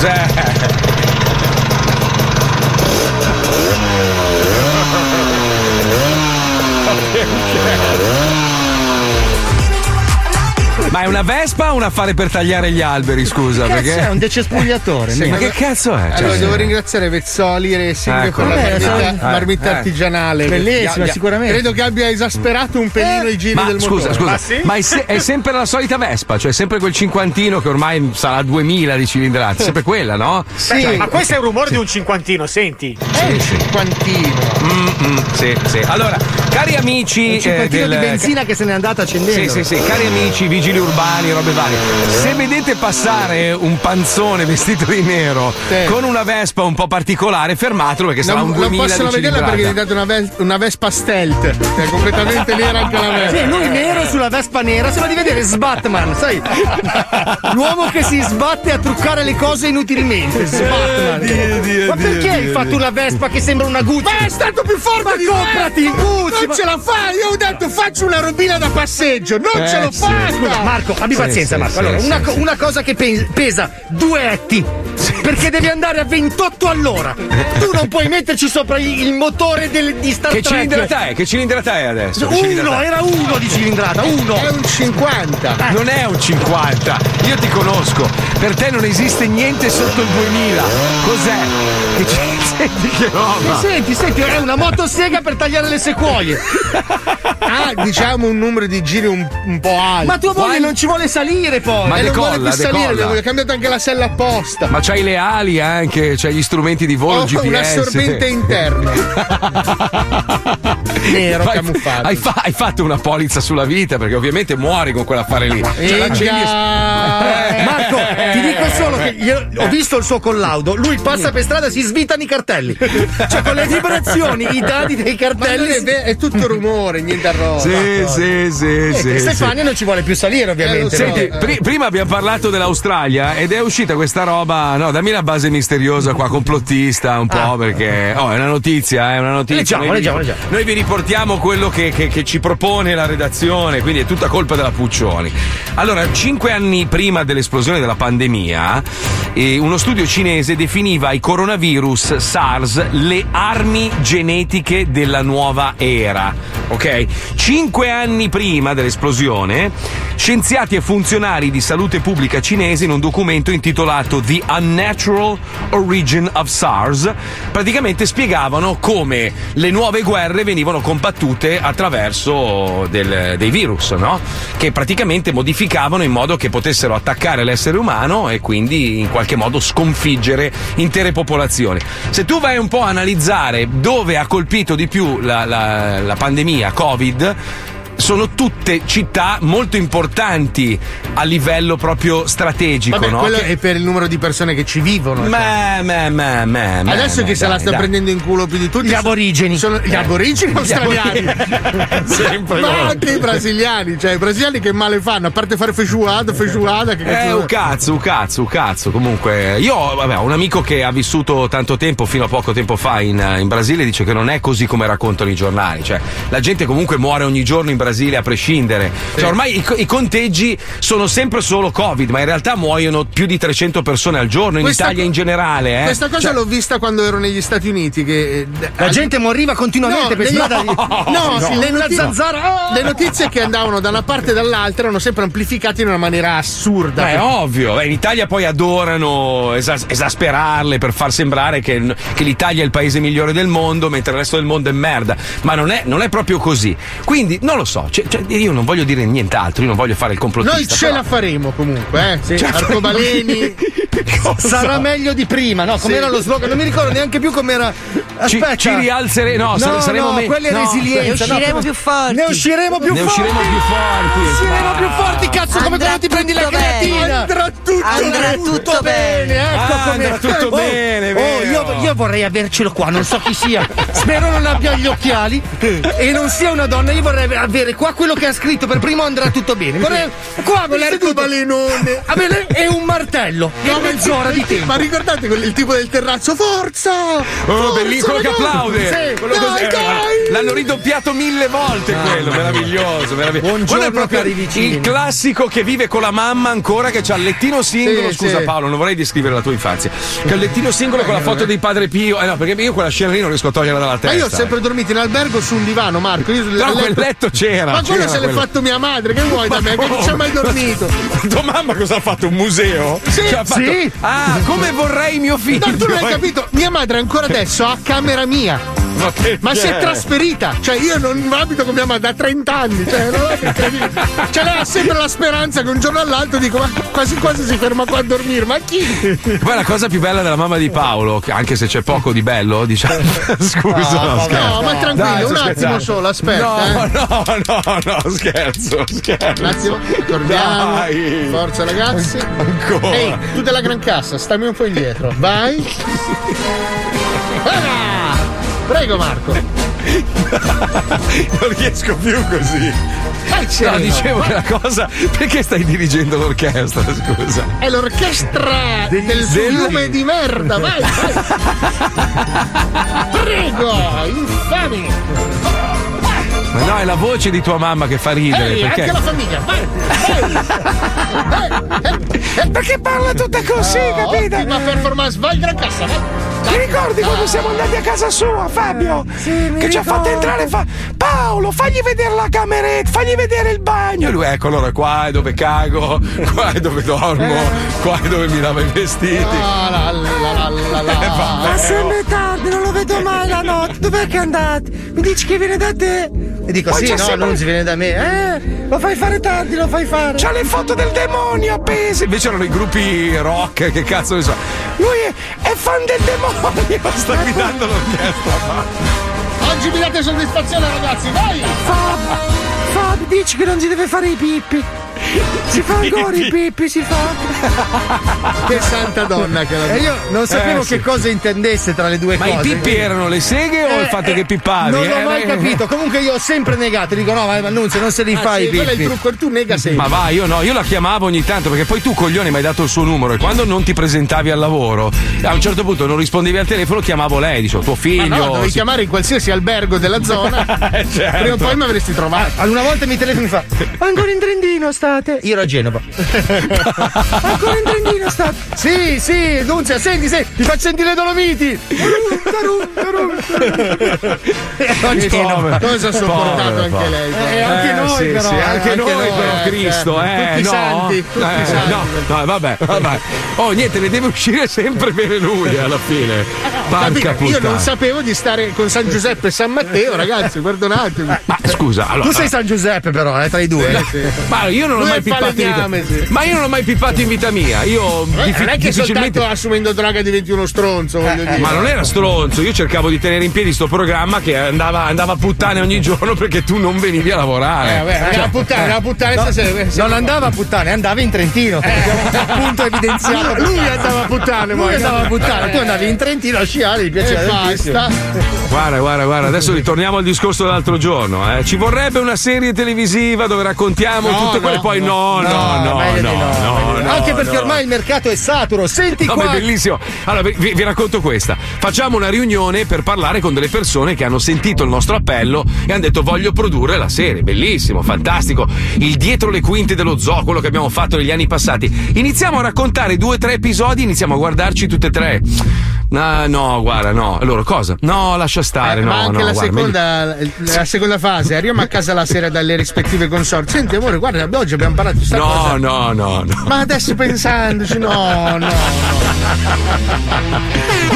sad. <laughs> Ma è una Vespa o un affare per tagliare gli alberi, scusa? Cazzo, perché... è un decespugliatore. Sì, ma che cazzo è? Allora, Cioè- devo ringraziare Vezzoli Racing Ecco. per la Eh, marmitta, eh, marmitta eh. artigianale. Bellissima, sicuramente. Credo che abbia esasperato un pelino i giri Ma del scusa, motore. scusa, ma è, se- è sempre la solita Vespa, cioè sempre quel cinquantino che ormai sarà 2000 di cilindrati, sempre quella, no? Beh, ma questo è il rumore di un cinquantino, senti. Sì, sì. Mm, mm, sì, sì. Allora, cari amici Un eh, del- di benzina che se n'è andata accendendo. Sì, sì, sì, cari amici, vigili urbani, robe varie. Se vedete passare un panzone vestito di nero con una Vespa un po' particolare, fermatelo perché sarà Non, un non 2000 possono di vederla perché è cilindrata. diventata una, ves- una Vespa stealth. È completamente <laughs> nera anche la Vespa. Sì, lui nero sulla Vespa nera, sembra di vedere Sbatman, sai? L'uomo che si sbatte a truccare le cose inutilmente. Sbatman. Dio, Dio, ma Dio, perché hai fatto una Vespa che sembra una Gucci? Ma è stato più forte Ma di comprati me! il Gucci! Non ma- ce la fai! Io ho detto faccio una robina da passeggio! Non Eh, ce l'ho sì. fatta! Scusa, Marco, abbi Sì, pazienza, sì, Marco. allora, sì, una, sì. co- una cosa che pe- pesa due etti. Perché devi andare a 28 all'ora. Tu non puoi metterci sopra il, il motore del- di Star Che Trek. cilindrata è? Che cilindrata è adesso? Che cilindrata Uno, era uno di cilindrata, uno. È un 50. Non è un 50, io ti conosco, per te non esiste niente sotto il 2000. Cos'è? Che ci- Senti che roba! Senti, senti, è una motosega per tagliare le sequoie. Ah, diciamo un numero di giri un, un po' alto. Ma tua moglie non ci vuole salire poi. Ma e non vuole decolla, più salire, decolla. devo- ho cambiato anche la sella apposta. Ma c'hai le ali anche, c'hai gli strumenti di volo Ho GPS. un assorbente interno. <laughs> Nero hai- camuffato. Hai, fa- hai fatto una polizza sulla vita perché ovviamente muori con quell'affare lì. Cioè, Eh, Marco, ti dico solo che ho visto il suo collaudo. Lui passa per strada si svitano i cartelli. Cioè, con le vibrazioni, i dadi dei cartelli. è, è tutto rumore, niente arrosto. Sì, sì, sì, Eh, sì, Stefania non ci vuole più salire, ovviamente. Senti, no? pri- prima abbiamo parlato dell'Australia ed è uscita questa roba. No, dammi la base misteriosa qua, complottista un po', perché. Oh, è una notizia, è una notizia. Leggiamo, noi, vi- leggiamo, leggiamo. noi vi riportiamo quello che, che- che ci propone la redazione, quindi è tutta colpa della Puccioni. Allora, cinque anni prima dell'esplosione della pandemia, eh, uno studio cinese definiva i coronavirus SARS le armi genetiche della nuova era. Ok? Cinque anni prima dell'esplosione, scienziati e funzionari di salute pubblica cinesi in un documento intitolato The Unnatural Origin of SARS praticamente spiegavano come le nuove guerre venivano combattute attraverso del- dei virus, no? Che praticamente modificavano in modo che potessero attaccare l'essere umano e quindi in qualche modo sconfiggere intere popolazioni. Se tu vai un po' a analizzare dove ha colpito di più la, la- la pandemia Covid, sono tutte città molto importanti a livello proprio strategico, Vabbè, no? quello Che- è per il numero di persone che ci vivono. cioè. Meh, meh, meh, meh, meh, Adesso chi se la sta dai. prendendo in culo più di tutti Gli aborigeni. sono gli Eh. aborigeni australiani. <laughs> Sempre Ma loro. anche i brasiliani, cioè i brasiliani che male fanno, a parte fare feijoada, feijoada, che Eh, cazzo un cazzo, un cazzo, un cazzo. Comunque, io vabbè, ho un amico che ha vissuto tanto tempo, fino a poco tempo fa, in, in Brasile, dice che non è così come raccontano i giornali. Cioè, la gente comunque muore ogni giorno in Brasile a prescindere. Cioè, ormai i, i conteggi sono sempre solo Covid, ma in realtà muoiono più di 300 persone al giorno, in Questa Italia co- in generale. Eh. Questa cosa Cioè, l'ho vista quando ero negli Stati Uniti. Che, eh, La gente moriva continuamente No, per le- strada. <laughs> no, no, sì, le le notizie- zanzara. Le notizie che andavano da una parte e dall'altra erano sempre amplificate in una maniera assurda. Beh, è ovvio, in Italia poi adorano esas- esasperarle per far sembrare che, che l'Italia è il paese migliore del mondo, mentre il resto del mondo è merda. Ma non è, non è proprio così. Quindi non lo so, cioè- cioè, io non voglio dire nient'altro, io non voglio fare il complottista. Noi ce però- la faremo comunque, eh? Cioè, Arcobaleni. <laughs> Sarà meglio di prima, no? Com'era Sì. lo slogan? Non mi ricordo neanche più com'era. Ci- Aspetta. ci rialzere- no, sare- saremo no, me- quella è no, resilienza. Ne usciremo no, più forti. Ne usciremo più Ne forti. usciremo più forti. Ne usciremo più forti, cazzo, come Andrà quando ti prendi la tutto bene. creatina. Andrà tutto, Andrà tutto bene. Ecco Ah, come andrà tutto Oh, bene, oh, vero. io, io vorrei avercelo qua, non so chi sia. Spero non abbia gli occhiali e non sia una donna. Io vorrei avere qua quello che ha scritto per primo andrà tutto bene. Vorrei qua L'arcobalenone. Ah, bene, e un martello e mezz'ora di tempo. Ma ricordate quel- il tipo del terrazzo? Forza! Oh, bellissimo, quello che applaude. Sì, Quello dai, eh, dai! L'hanno ridoppiato mille volte quello, meraviglioso, meraviglioso. Buongiorno, Quello è proprio cari vicini. il classico che vive con la mamma ancora che ha il lettino singolo, Sì, scusa sì. Paolo, non vorrei descrivere la tua infanzia. Callettino singolo con la foto di padre Pio. Eh no, perché io quella scena lì non riesco a toglierla dalla Ma testa. io ho sempre dormito in albergo su un divano, Marco. Io Però quel letto c'era. Ma quello c'era se l'è quello. fatto mia madre, che vuoi da me? Che non ci ha mai dormito. <laughs> Tua mamma cosa ha fatto? Un museo? Sì, Cioè, fatto- sì. Ah, come vorrei mio figlio. No, tu non hai capito? Mia madre ancora adesso ha camera mia. Ma? Ma si è trasferita, cioè io non abito con mia madre da 30 anni, cioè, non è. Cioè lei ha sempre la speranza che un giorno all'altro dico ma quasi quasi si ferma qua a dormire, ma chi? Poi la cosa più bella della mamma di Paolo, che anche se c'è poco di bello, diciamo. <laughs> Scusa, No, no, scherzo. No, ma tranquillo, Dai, un attimo solo, aspetta, No, eh. no, <laughs> no, no, scherzo, scherzo. Un attimo, accordiamo. Dai. Forza ragazzi. Ancora. Ehi, tu della gran cassa, stammi un po' indietro. Vai. Ah! Prego Marco. <laughs> non riesco più così. Dai, No, sereno. dicevo che la cosa. Perché stai dirigendo l'orchestra? Scusa. È l'orchestra del, Del- fiume di merda, vai, vai. <laughs> Prego, infami. Ma no, è la voce di tua mamma che fa ridere. Ehi, perché... anche la famiglia, vai, <laughs> vai. Perché parla tutta così, Oh, capito? Ottima performance, vai gran cassa, vai. Ti ricordi quando siamo andati a casa sua, Fabio? che ci ha fatto entrare e fa Paolo, fagli vedere la cameretta, fagli vedere il bagno. E lui, ecco, allora qua è dove cago, <laughs> qua è dove dormo, qua è dove mi lavo i vestiti. La, la, la, la, la. <laughs> Eh. Ma sempre tardi, non lo vedo mai la notte. Dov'è che andate? Mi dici che viene da te? E dico Poi sì, no, sempre- non si viene da me. Eh, lo fai fare tardi, lo fai fare. C'ha le foto del demonio appese. Invece erano i gruppi rock, che cazzo ne so. Lui è, è fan del demonio. Sta guidando l'orchestra. Oggi mi date soddisfazione ragazzi, vai. Fab, Fab, dici che non si deve fare i pippi. Si fa ancora i pippi, si fa. Che santa donna che la E io non sapevo Eh, sì. che cosa intendesse tra le due Ma cose. i pippi erano le seghe o il fatto che pippavi? Non l'ho Eh, mai eh, capito. Comunque io ho sempre negato. Dico no, ma Annunzio, non se li Ah, fai sì, i quello è il pippi. trucco, tu nega sempre. Ma va, io no, io la chiamavo ogni tanto perché poi tu coglione mi hai dato il suo numero e quando non ti presentavi al lavoro, a un certo punto non rispondevi al telefono, chiamavo lei, dicevo tuo Ma figlio. no, dovevi sì. chiamare in qualsiasi albergo della zona. <laughs> Certo. Prima o poi mi avresti trovato. Allora, una volta mi telefono e mi fa Ancora in Trentino state? Io ero a Genova. Ancora in Trentino state? Sì, sì, Nunzia, senti, senti, ti faccio sentire le Dolomiti. Oggi Povero. Cosa ha sopportato Povero, anche povero. lei? Eh, anche noi, sì, però, sì, eh, anche, anche noi, noi, però, eh, Cristo, certo. eh, Tutti no, santi, tutti Eh, santi. no, no, vabbè, vabbè. Oh, niente, ne deve uscire sempre bene lui eh, alla fine. Porca Capito? Io non sapevo di stare con San Giuseppe e San Matteo, ragazzi, perdonatemi. Ma scusa, allora. Tu sei San Giuseppe, però, eh, tra i due. Ma io non ho Lui mai è pippato in. Ma io non ho mai pippato in vita mia. Io Eh, diffi- non è che difficilmente soltanto assumendo droga diventi uno stronzo, voglio dire. Ma non era stronzo, io cercavo di tenere in piedi sto programma che andava, andava a puttane ogni giorno perché tu non venivi a lavorare. Eh, vabbè, andava a puttane, andava a puttane No, stasera. non andava a puttane, andava in Trentino. Abbiamo appunto evidenziato. Lui- lui andava a puttane, Lui poi. andava a puttane, tu andavi in Trentino a sciare, mi piaceva tantissimo. basta. Guarda, guarda, guarda, adesso ritorniamo al discorso dell'altro giorno. eh. Ci vorrebbe una serie televisiva dove raccontiamo No, tutte quelle, no, poi no, no, no, meglio no, di no, no, meglio di no. no, Anche perché no. ormai il mercato è saturo. Senti No, ma qua. è bellissimo. Allora, vi, vi racconto questa. Facciamo una riunione per parlare con delle persone che hanno sentito il nostro appello e hanno detto voglio produrre la serie. Bellissimo, fantastico. Il dietro le quinte dello zoo, quello che abbiamo fatto negli anni passati. Iniziamo a raccontare due o tre episodi, iniziamo a guardarci tutte e tre. Ah, no, guarda, no. Allora, cosa? No, lascia stare, Eh, no, ma anche no, la, guarda, meglio- seconda, la seconda fase, arriviamo a casa la sera dalle rispettive consorti. Senti, amore, guarda, oggi abbiamo parlato di No, cosa. no, no, no. Ma adesso pensandoci, no, no. Quindi, <laughs>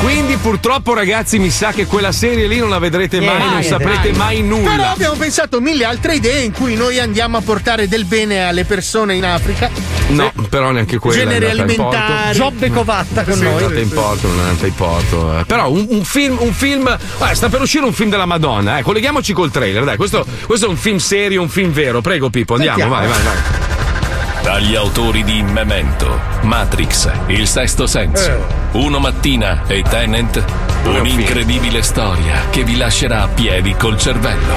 quindi purtroppo ragazzi mi sa che quella serie lì non la vedrete mai, non Niente, saprete dai. mai nulla. Però abbiamo pensato mille altre idee in cui noi andiamo a portare del bene alle persone in Africa. No, però neanche quella è porto. alimentari. Giobbe Covatta con Sì, è noi. andata in porto, non è andata in porto. eh. Però un, un film, un film. guarda, sta per uscire un film della Madonna, eh. Colleghiamoci col trailer, dai. Questo, questo è un film serio, un film vero. Prego, Pippo, andiamo, Sentiamo. vai, vai, vai. Dagli autori di Memento, Matrix, Il Sesto Senso, Uno Mattina e Tenant, un'incredibile storia che vi lascerà a piedi col cervello.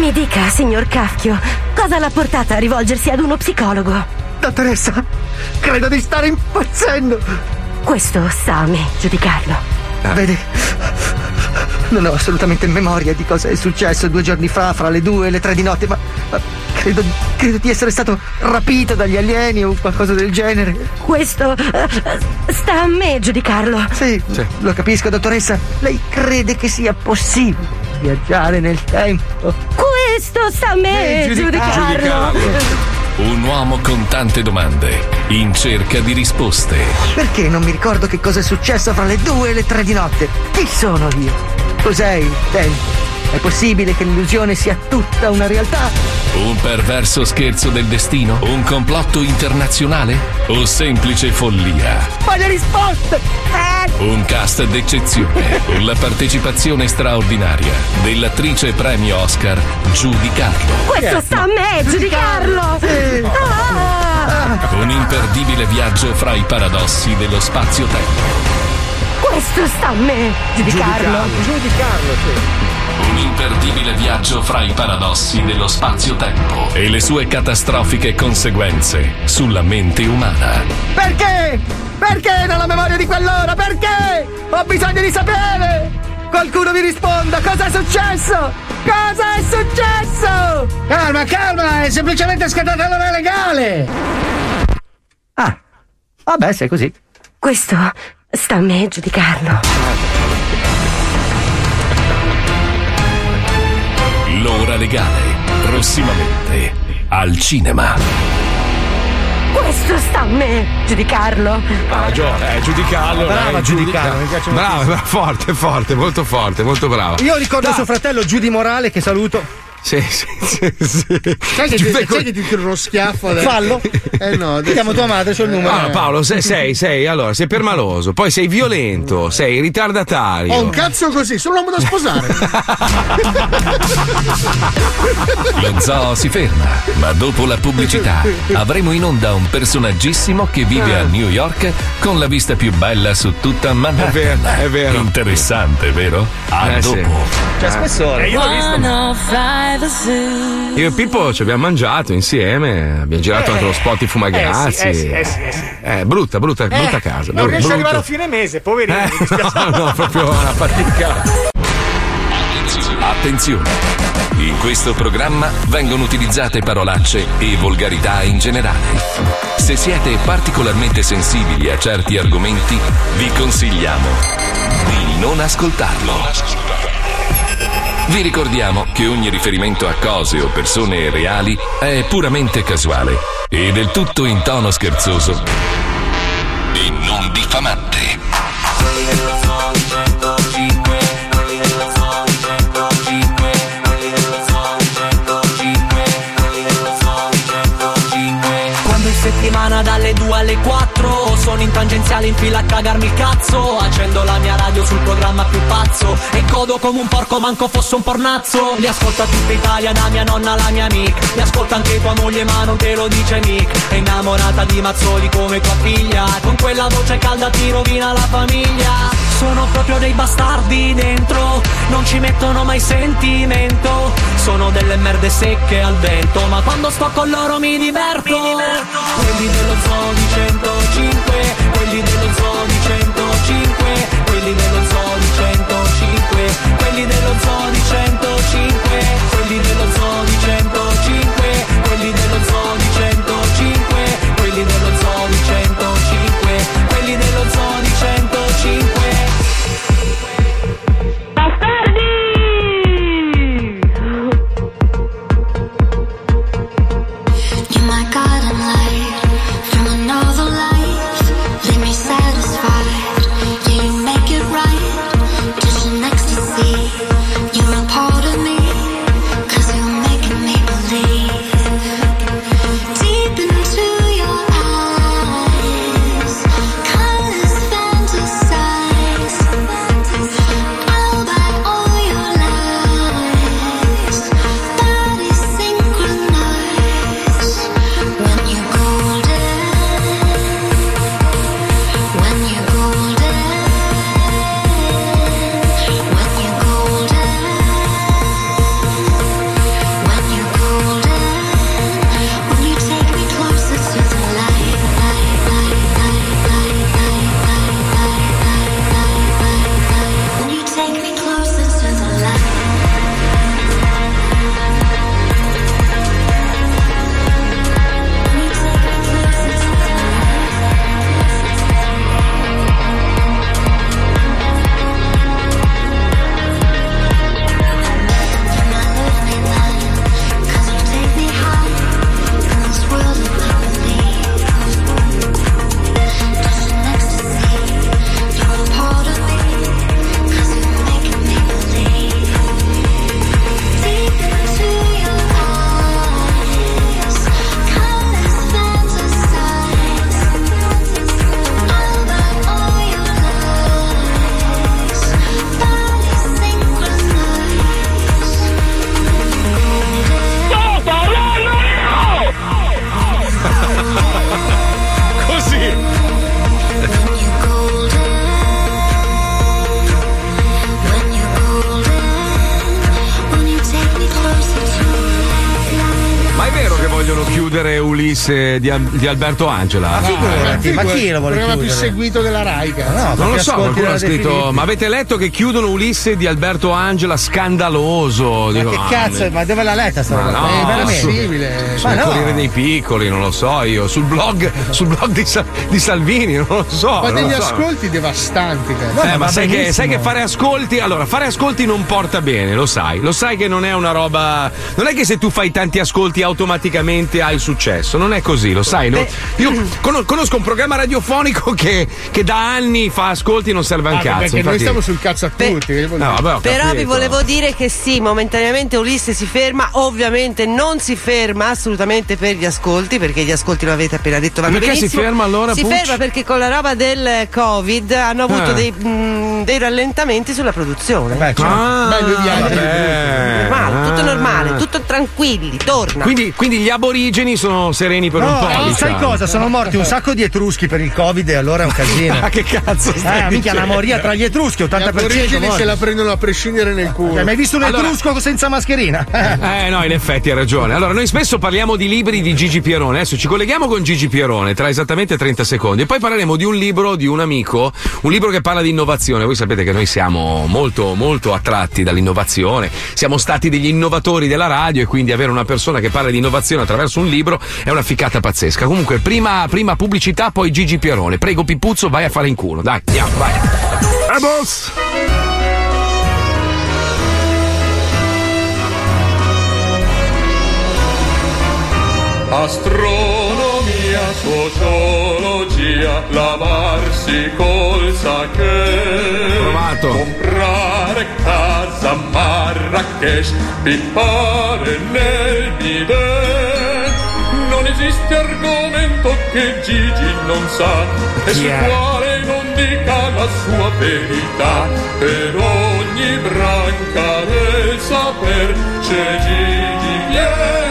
Mi dica, signor Kafkio, cosa l'ha portata a rivolgersi ad uno psicologo? Dottoressa, credo di stare impazzendo. Questo sta a me giudicarlo. Vede, non ho assolutamente memoria di cosa è successo due giorni fa, fra le due e le tre di notte, ma, ma credo, credo di essere stato rapito dagli alieni o qualcosa del genere. Questo eh, sta a me giudicarlo. Sì, lo capisco, dottoressa. Lei crede che sia possibile viaggiare nel tempo? Questo sta a me Eh, giudicarlo. giudicarlo. Un uomo con tante domande, in cerca di risposte. Perché non mi ricordo che cosa è successo fra le due e le tre di notte? Chi sono io? Cos'è il tempo? È possibile che l'illusione sia tutta una realtà? Un perverso scherzo del destino? Un complotto internazionale? O semplice follia? Voglio risposte! Eh! Un cast d'eccezione <laughs> con la partecipazione straordinaria dell'attrice premio Oscar Judy Carlo. Questo sta a me giudicarlo. Ah, Un imperdibile viaggio fra i paradossi dello spazio-tempo. questo sta a me giudicarlo. Giudicarlo, sì. Un imperdibile viaggio fra i paradossi dello spazio-tempo e le sue catastrofiche conseguenze sulla mente umana. Perché? Perché nella memoria di quell'ora? Perché? Ho bisogno di sapere! Qualcuno mi risponda, cosa è successo? Cosa è successo? Calma, calma, è semplicemente scattata l'ora legale. Ah, vabbè, se è così. Questo sta a me giudicarlo. L'ora legale, prossimamente al cinema. Questo sta a me giudicarlo. Ha ragione, eh, giudicarlo. Brava eh, giudicarlo, mi piace Brava, brava, forte, forte, molto forte, molto brava. Io ricordo Dai. suo fratello Giudi Morale che saluto. Sì, sì, sì, sì. Sai che, ti, che tiro uno schiaffo adesso? Fallo. Eh no, adesso... Chiamo tua madre, c'ho il numero. Ah, Paolo, sei, sei, sei, allora, sei permaloso, poi sei violento, sei ritardatario. Ho un cazzo così, sono un uomo da sposare. <laughs> Lo zoo si ferma, ma dopo la pubblicità avremo in onda un personaggissimo che vive a New York con la vista più bella su tutta Manhattan. È vero, è vero. Interessante, vero? A Eh, sì. dopo. C'è spessore. Eh, io l'ho visto. Io e Pippo ci abbiamo mangiato insieme, abbiamo girato Eh. anche lo spot di Fumagazzi. Eh sì, eh sì, eh sì, eh sì. Eh, brutta, brutta, brutta casa. Non riesce ad arrivare a fine mese, poverino. Eh, <laughs> no, no, proprio una fatica. Attenzione! In questo programma vengono utilizzate parolacce e volgarità in generale. Se siete particolarmente sensibili a certi argomenti, vi consigliamo di non ascoltarlo. Vi ricordiamo che ogni riferimento a cose o persone reali è puramente casuale e del tutto in tono scherzoso e non diffamante. Quando in settimana dalle 2 alle 4 Sono in tangenziale in fila a cagarmi il cazzo. Accendo la mia radio sul programma più pazzo. E godo come un porco manco fosse un pornazzo. Li ascolta tutta Italia da mia nonna alla mia amica. Li ascolta anche tua moglie ma non te lo dice mica È innamorata di Mazzoli come tua figlia. Con quella voce calda ti rovina la famiglia Sono proprio dei bastardi dentro. Non ci mettono mai sentimento. Sono delle merde secche al vento Ma quando sto con loro mi diverto. Quelli dello zoo di 105 Quelli dello zoo di 105 Quelli dello zoo di 105 Quelli dello zoo di 105 Di, di Alberto Angela. Ma figurati, ma chi lo vuole Il programma più seguito della Rai, cazzo. No, non lo so, qualcuno ha scritto. Ma avete letto che chiudono Ulisse di Alberto Angela? Scandaloso. Dico, Ma che ah, cazzo, ma dove l'ha letta sta Ma roba? no, Eh, veramente? possibile. Sul Ma no. Corriere dei Piccoli, non lo so io. Sul blog, sul blog di, Sa- di Salvini, non lo so. Ma degli so. ascolti devastanti, cazzo. Eh, ma sai che, sai che fare ascolti? Allora, fare ascolti non porta bene, lo sai. Lo sai che non è una roba. Non è che se tu fai tanti ascolti automaticamente hai successo. Non è così, lo sai. no? Io cono- conosco un programma radiofonico che, che da anni fa ascolti e non serve a un Ah, cazzo. perché noi infatti- stiamo sul cazzo a tutti. che vuol No, vabbè, Però vi volevo dire che sì, momentaneamente Ulisse si ferma, ovviamente non si ferma assolutamente per gli ascolti, perché gli ascolti lo avete appena detto. vanno Perché si benissimo. ferma allora, Si Pucci? ferma perché con la roba del Covid hanno avuto Ah. dei, mh, dei rallentamenti sulla produzione. Beh, certo. Ah, Beh, vabbè. Normale, tutto Ah. tutto tranquilli, torna. Quindi, quindi gli aborigeni sono sereni per un No, po'. eh, sai diciamo. cosa? Sono morti un sacco di etruschi per il Covid e allora è un casino. Ma <laughs> che cazzo stai Eh, minchia, dicendo? moria tra gli etruschi, Gli 80% aborigeni morti. se la prendono a prescindere nel culo. Hai mai visto un Allora- etrusco senza mascherina? <laughs> Eh no, in effetti hai ragione. Allora, noi spesso parliamo di libri di Gigi Pierone. Adesso ci colleghiamo con Gigi Pierone tra esattamente 30 secondi. E poi parleremo di un libro di un amico, un libro che parla di innovazione. Voi sapete che noi siamo molto, molto attratti dall'innovazione. Siamo stati degli innovatori della radio e quindi avere una persona che parla di innovazione attraverso un libro è una ficcata pazzesca. Comunque, prima, prima pubblicità, poi Gigi Pierone. Prego, Pippuzzo, vai a fare in culo. Dai, andiamo, vai. Eh, boss! Sociologia, lavarsi col sake. Provato. Comprare casa a Marrakesh, pippare nel bidet. Non esiste argomento che Gigi non sa e Chi sul è? quale non dica la sua verità. Per ogni branca del saper c'è Gigi Pierone.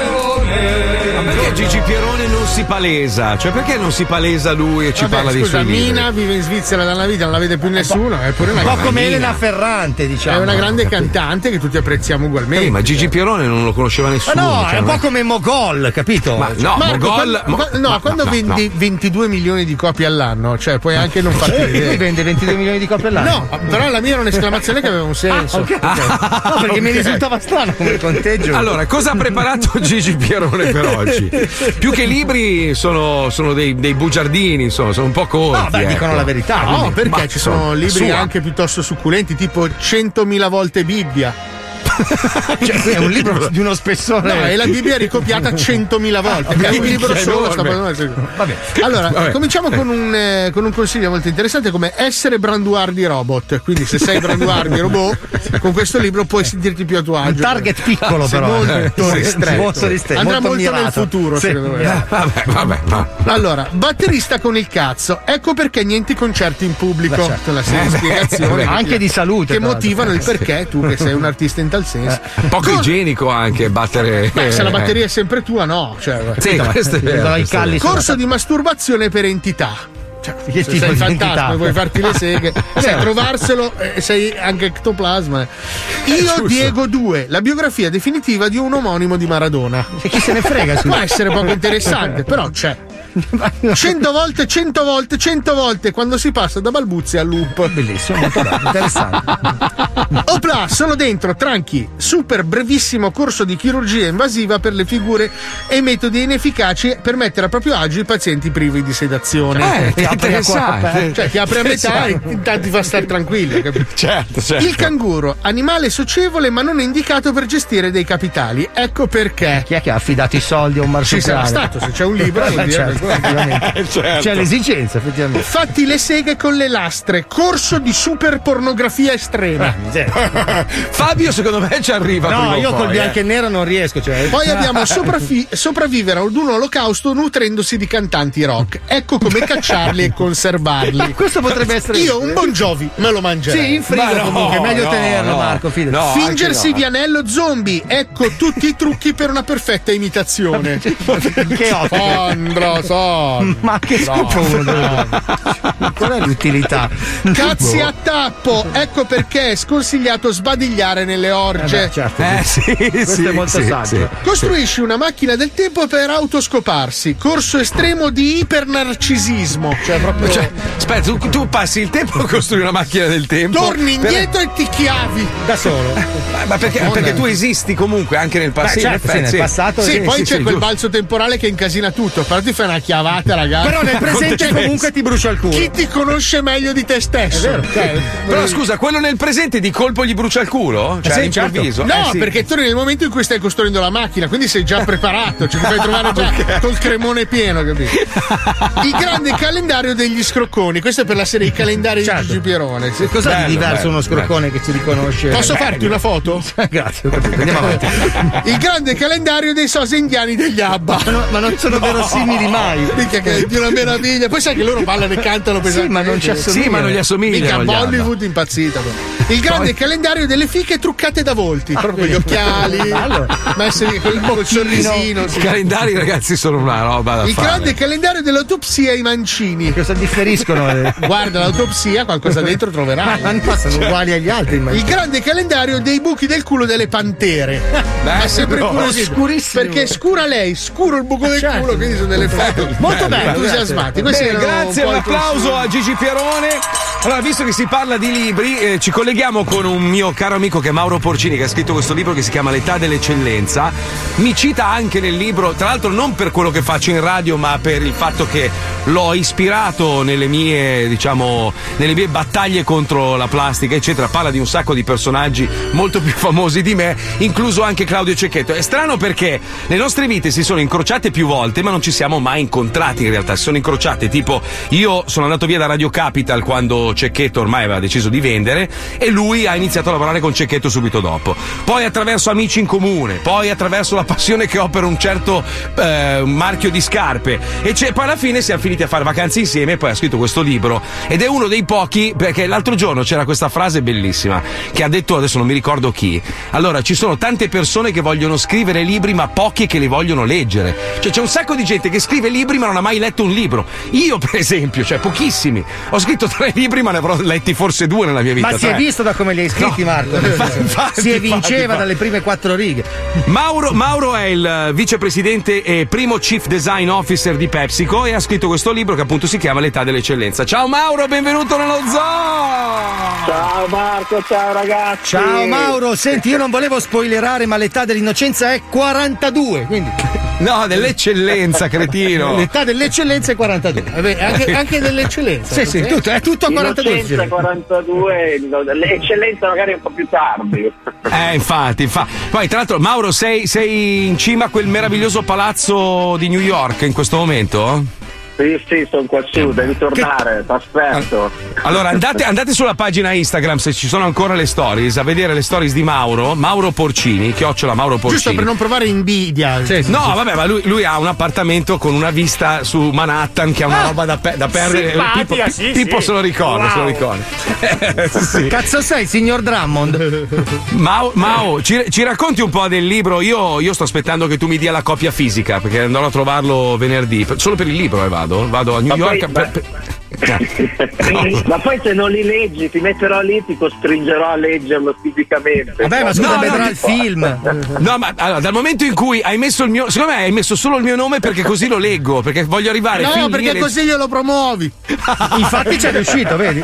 Ma perché Gigi Pierone non si palesa? Cioè, perché non si palesa lui e ci Vabbè, parla dei scusa, suoi libri? Mina vive in Svizzera da una vita, non la vede più nessuno. È pure una Un po' come Elena Ferrante, diciamo. È una grande cantante che tutti apprezziamo ugualmente. Eh, ma Gigi Pierone non lo conosceva Ma nessuno. no, cioè, è un non po' come Mogol, capito? Ma no, Marco, Mogol. quando, Mo- no, ma- quando no, vendi 22 milioni di copie all'anno, cioè puoi anche non farti Eh, lui vedere. vende 22 milioni di copie all'anno. No, però la mia era un'esclamazione che aveva un <laughs> senso. Ah, ok, ok. No, perché <laughs> mi Ok. risultava strano come conteggio. Allora, cosa ha preparato Gigi Pierone per oggi? <laughs> <laughs> Più che libri sono, sono dei, dei bugiardini, insomma, sono un po' corti. No, beh, ecco. dicono la verità. No, quindi- perché Ma ci sono sono- libri sua. anche piuttosto succulenti, tipo 100.000 volte Bibbia. <laughs> Cioè, qui è un libro di uno spessore. No, e la Bibbia ricopiata <laughs> 100.000 volte. Ah, È un libro solo. Vabbè. Allora, Vabbè. cominciamo con un, eh, con un consiglio molto interessante come essere branduardi robot. Quindi se sei branduardi robot, <laughs> con questo libro puoi sentirti più a tuo agio. Un target piccolo, Sei però. Molto Eh, sì, ristretto. molto ristretto, Andrà molto molto, nel futuro, Sì. secondo me. Eh, Vabbè, vabbè, va. Allora, batterista con il cazzo. Ecco perché niente concerti in pubblico. Beh, certo. La Eh, spiegazione. anche di salute, Che motivano il perché tu, che sei un artista in tal senso. Poco Cor- igienico anche battere. Beh, se la batteria è sempre tua, no. Cioè, Sì, questo è vero. Questo è vero. Corso di masturbazione per entità. Cioè, Che se tipo sei fantasma vuoi farti le seghe, <laughs> sai trovarselo e sei anche ectoplasma. Io giusto. Diego 2, la biografia definitiva di un omonimo di Maradona. E chi se ne frega, Può essere poco interessante, però c'è. <laughs> Cento volte, cento volte, cento volte quando si passa da balbuzie a loop. Bellissimo, molto bello, interessante. <laughs> Opla, sono dentro, tranqui. Super brevissimo corso di chirurgia invasiva per le figure e metodi inefficaci per mettere a proprio agio i pazienti privi di sedazione. Eh, interessante. Cioè, ti apre a metà e intanto ti fa stare tranquillo, capito? Certo, certo. Il canguro, animale socievole ma non indicato per gestire dei capitali. Ecco perché. Chi è che ha affidato i soldi a un Ci sarà marsupiale? stato, se c'è un libro, vuol <laughs> Eh, dire certo. Certo. C'è l'esigenza, effettivamente. Fatti le seghe con le lastre, corso di super pornografia estrema. <laughs> Fabio, secondo me, ci arriva. No, io poi, col bianco eh. e nero non riesco. Cioè. <laughs> Poi abbiamo sopravvi- sopravvivere ad un olocausto nutrendosi di cantanti rock. Ecco come cacciarli e conservarli. Questo potrebbe essere. Io un Bon Jovi me lo mangerei. Sì, in frigo Ma no, comunque, meglio no, tenerlo, no. Marco. No, Fingersi no. Vianello zombie. Ecco tutti i trucchi per una perfetta imitazione. <laughs> che ottimo. Andro. so. Ma che scopo uno <laughs> Qual è l'utilità? <laughs> Cazzi Boh. a tappo, ecco perché è sconsigliato sbadigliare nelle orge. Eh beh, certo. Eh, sì, Questo sì, è molto sì, saggio. sì. Costruisci una macchina del tempo per autoscoparsi, corso estremo di ipernarcisismo. Cioè, proprio. Cioè, aspetta, tu, tu passi il tempo a costruire una macchina del tempo. Torni per- indietro e ti chiavi. Da solo. Ma, ma perché, perché tu esisti comunque anche nel passato. Beh, certo, sì, nel sì. passato Sì, Sì, poi sì, c'è sì, quel giusto. balzo temporale che incasina tutto. Però ti fai una chiavata, ragazzi. Però nel <laughs> presente comunque ti brucia il culo. Chi ti conosce meglio di te stesso? Vero. Cioè, Però scusa, quello nel presente di colpo gli brucia il culo? Cioè, Sì, all'improvviso? certo. No, Eh, sì. perché torni nel momento in cui stai costruendo la macchina, quindi sei già preparato, cioè ti fai trovare già <laughs> Ok. col cremone pieno, capito? Il grande calendario degli scrocconi, questo è per la serie I calendari di Gigi Pierone. sì. Cos'è Bello, di diverso bello, uno scroccone che si riconosce? Posso Bello. farti una foto? <laughs> Grazie. Andiamo avanti. <laughs> Il grande calendario dei sosi indiani degli Abba. Ma, no- ma non sono verosimili mai. Minchia, che è di una meraviglia. Poi sai che loro ballano e cantano Sì, ma non ci assomiglia. Sì, ma non gli gli Abba. Bollywood impazzita. proprio. Il grande calendario delle fiche truccate da volti, proprio con gli occhiali, Bello. messi col, col sorrisino. I calendari, ragazzi, sono una roba da Il fare. grande calendario dell'autopsia ai mancini. Cosa differiscono? eh? Guarda, l'autopsia qualcosa dentro Ma troverai. sono uguali agli altri. Il grande calendario dei buchi del culo delle pantere. è sempre no. così. Scurissimo. Perché è scura lei, scuro il buco del Certo. culo, quindi sono delle foto Molto bello, entusiasmati. Grazie, un i applauso a Gigi Pierone. Allora, visto che si parla di libri, eh, ci colleghiamo con un mio caro amico che è Mauro Porcini, che ha scritto questo libro che si chiama L'età dell'eccellenza. Mi cita anche nel libro, tra l'altro non per quello che faccio in radio, ma per il fatto che l'ho ispirato nelle mie, diciamo, nelle mie battaglie contro la plastica, eccetera. Parla di un sacco di personaggi molto più famosi di me, incluso anche Claudio Cecchetto. È strano perché le nostre vite si sono incrociate più volte, ma non ci siamo mai incontrati in realtà. Si sono incrociate, tipo, io sono andato via da Radio Capital quando Cecchetto ormai aveva deciso di vendere e lui ha iniziato a lavorare con Cecchetto subito dopo. Poi attraverso amici in comune, poi attraverso la passione che ho per un certo eh, marchio di scarpe. E poi alla fine siamo finiti a fare vacanze insieme e poi ha scritto questo libro. Ed è uno dei pochi, perché l'altro giorno c'era questa frase bellissima che ha detto, adesso non mi ricordo chi. Allora, ci sono tante persone che vogliono scrivere libri, ma pochi che li vogliono leggere. Cioè, c'è un sacco di gente che scrive libri, ma non ha mai letto un libro. Io, per esempio, cioè pochissimi. Ho scritto <laughs> tre libri, ma ne avrò letti forse due nella mia vita. Ma si è visto da come li hai scritti, No. Marco? <laughs> Infatti, infatti, si evinceva infatti, infatti. dalle prime quattro righe. Mauro, Mauro è il eh, vicepresidente e primo chief design officer di PepsiCo e ha scritto questo libro che appunto si chiama L'età dell'eccellenza. Ciao Mauro, benvenuto nello zoo! Ciao Marco, ciao ragazzi. Ciao Mauro, senti, io non volevo spoilerare, ma l'età dell'innocenza è 42. Quindi No, dell'eccellenza, <laughs> cretino. l'età dell'eccellenza è 42. Vabbè, anche, anche dell'eccellenza. Sì, sì, tutto, è tutto a 42. Innocenza 42, no, l'eccellenza magari un po' più tardi. Eh, infatti, infatti. Poi, tra l'altro, Mauro, sei, sei in cima a quel meraviglioso palazzo di New York in questo momento? Sì, sì, sono qua su, devi tornare, ti aspetto. Allora andate, andate sulla pagina Instagram se ci sono ancora le stories a vedere le stories di Mauro, Mauro Porcini, chiocciola Mauro Porcini. Giusto per non provare invidia. No, vabbè, ma lui, lui ha un appartamento con una vista su Manhattan che è una Ah, roba da, pe- da perdere. sì, Pippo sì. se lo ricorda, se lo Wow. ricorda. <laughs> Sì. Cazzo sei, signor Drummond? <laughs> Mao, Mao, ci, ci racconti un po' del libro? Io, io sto aspettando che tu mi dia la copia fisica perché andrò a trovarlo venerdì. Solo per il libro eh, vado. Vado a New Ma York. poi- per- per- <laughs> Ma poi se non li leggi, ti metterò lì, ti costringerò a leggerlo fisicamente. Vabbè, ma scusa, No, vedrà no, il film. No, ma allora, dal momento in cui hai messo il mio. Secondo me hai messo solo il mio nome perché così lo leggo. Perché voglio arrivare No, lì perché le- così glielo promuovi. <laughs> Infatti c'è riuscito, vedi?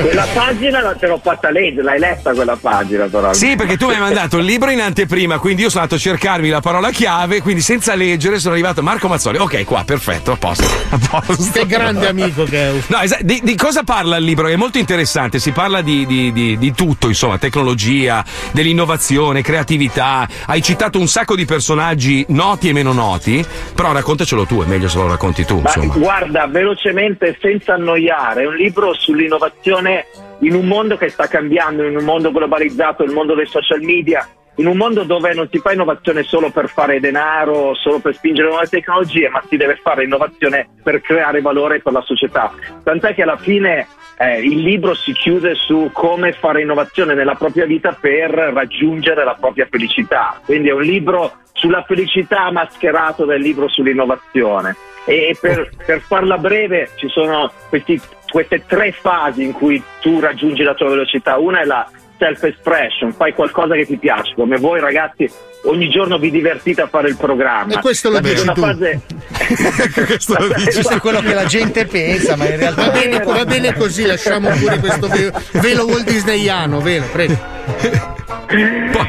Quella pagina te l'ho fatta leggere, l'hai letta quella pagina però. Sì, perché tu mi hai mandato il libro in anteprima, quindi io sono andato a cercarmi la parola chiave, quindi senza leggere sono arrivato Marco Mazzoli. Ok, qua, perfetto, a posto. <laughs> A posto. Che grande amico che è. No, esa- di, di cosa parla il libro? È molto interessante, si parla di, di- di- di tutto, insomma, tecnologia, dell'innovazione, creatività. Hai citato un sacco di personaggi noti e meno noti, però raccontacelo tu, è meglio se lo racconti tu, Ma guarda, velocemente, senza annoiare, è un libro sull'innovazione in un mondo che sta cambiando, in un mondo globalizzato, il mondo dei social media, in un mondo dove non si fa innovazione solo per fare denaro, solo per spingere nuove tecnologie, ma si deve fare innovazione per creare valore per la società. Tant'è che alla fine eh, il libro si chiude su come fare innovazione nella propria vita per raggiungere la propria felicità. Quindi è un libro sulla felicità mascherato del libro sull'innovazione. E per, per farla breve ci sono questi- queste tre fasi in cui tu raggiungi la tua velocità. Una è la self-expression, fai qualcosa che ti piace, come voi ragazzi ogni giorno vi divertite a fare il programma. E questo lo dici tu. fase <laughs> questo, Questo è quello che la gente pensa, ma in realtà Va bene, va bene così, lasciamo pure questo velo, velo Walt Disneyano, velo, prego.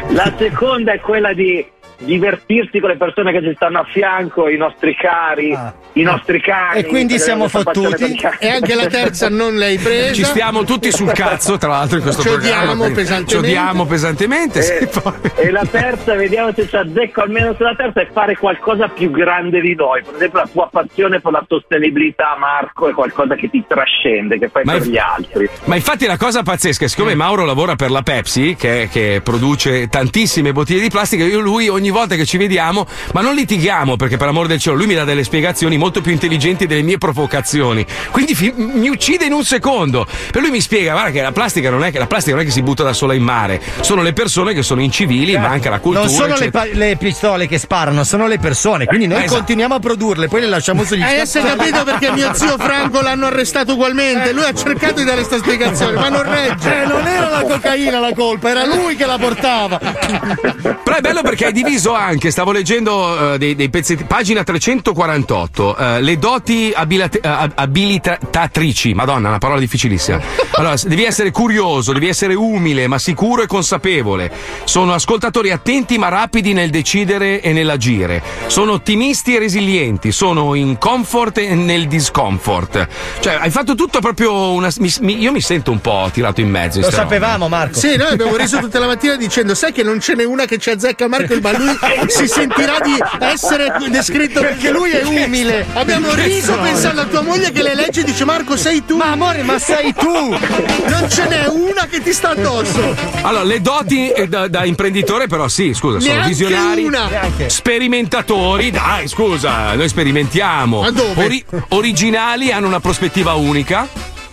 La seconda è quella di divertirsi con le persone che ci stanno a fianco, i nostri cari, i nostri cani. E quindi siamo questa passione per i cani. E anche la terza non l'hai <laughs> presa. Ci stiamo tutti sul cazzo, tra l'altro, in questo Ci programma. pesantemente. Ci odiamo pesantemente. E, poi- e la terza, vediamo se ci azzecco almeno sulla terza, è fare qualcosa più grande di noi. Per esempio, la tua passione per la sostenibilità, Marco, è qualcosa che ti trascende, che fai Ma per gli altri. Ma infatti la cosa pazzesca è siccome Mauro lavora per la Pepsi, che, che produce tantissime bottiglie di plastica, io lui ogni volta che ci vediamo, ma non litighiamo perché per amor del cielo lui mi dà delle spiegazioni molto più intelligenti delle mie provocazioni. Quindi fi- mi uccide in un secondo. Per lui mi spiega, guarda che la plastica non è che la plastica non è che si butta da sola in mare, sono le persone che sono incivili, manca la cultura. non sono le, pa- le pistole che sparano, sono le persone. Quindi noi Esatto. continuiamo a produrle, poi le lasciamo sugli Hai scaffali. capito perché mio zio Franco l'hanno arrestato ugualmente? Lui ha cercato di dare questa spiegazione, ma non regge. Eh, non era la cocaina la colpa, era lui che la portava. Però è bello perché hai diviso anche, stavo leggendo eh, dei, dei pezzetti, pagina 348, eh, le doti abilate- eh, ab- abilitatrici, madonna, una parola difficilissima. Allora, devi essere curioso, devi essere umile, ma sicuro e consapevole. Sono ascoltatori attenti ma rapidi nel decidere e nell'agire. Sono ottimisti e resilienti, sono in comfort e nel discomfort. Cioè, hai fatto tutto proprio una... mi- mi- io mi sento un po' tirato in mezzo. in Lo sapevamo, Marco. Sì, noi abbiamo riso tutta la mattina dicendo: Sai che non ce n'è una che ci azzecca Marco, ma lui si sentirà di essere descritto Perché lui è umile. Abbiamo riso pensando a tua moglie che le legge e dice: Marco, sei tu. Ma amore, ma sei tu. Non ce n'è una che ti sta addosso. Allora, le doti eh, da, da imprenditore, però, sì, scusa, sono Neanche visionari, una. Sperimentatori. Dai, scusa, noi sperimentiamo. Ma dove? Ori- originali, hanno una prospettiva unica.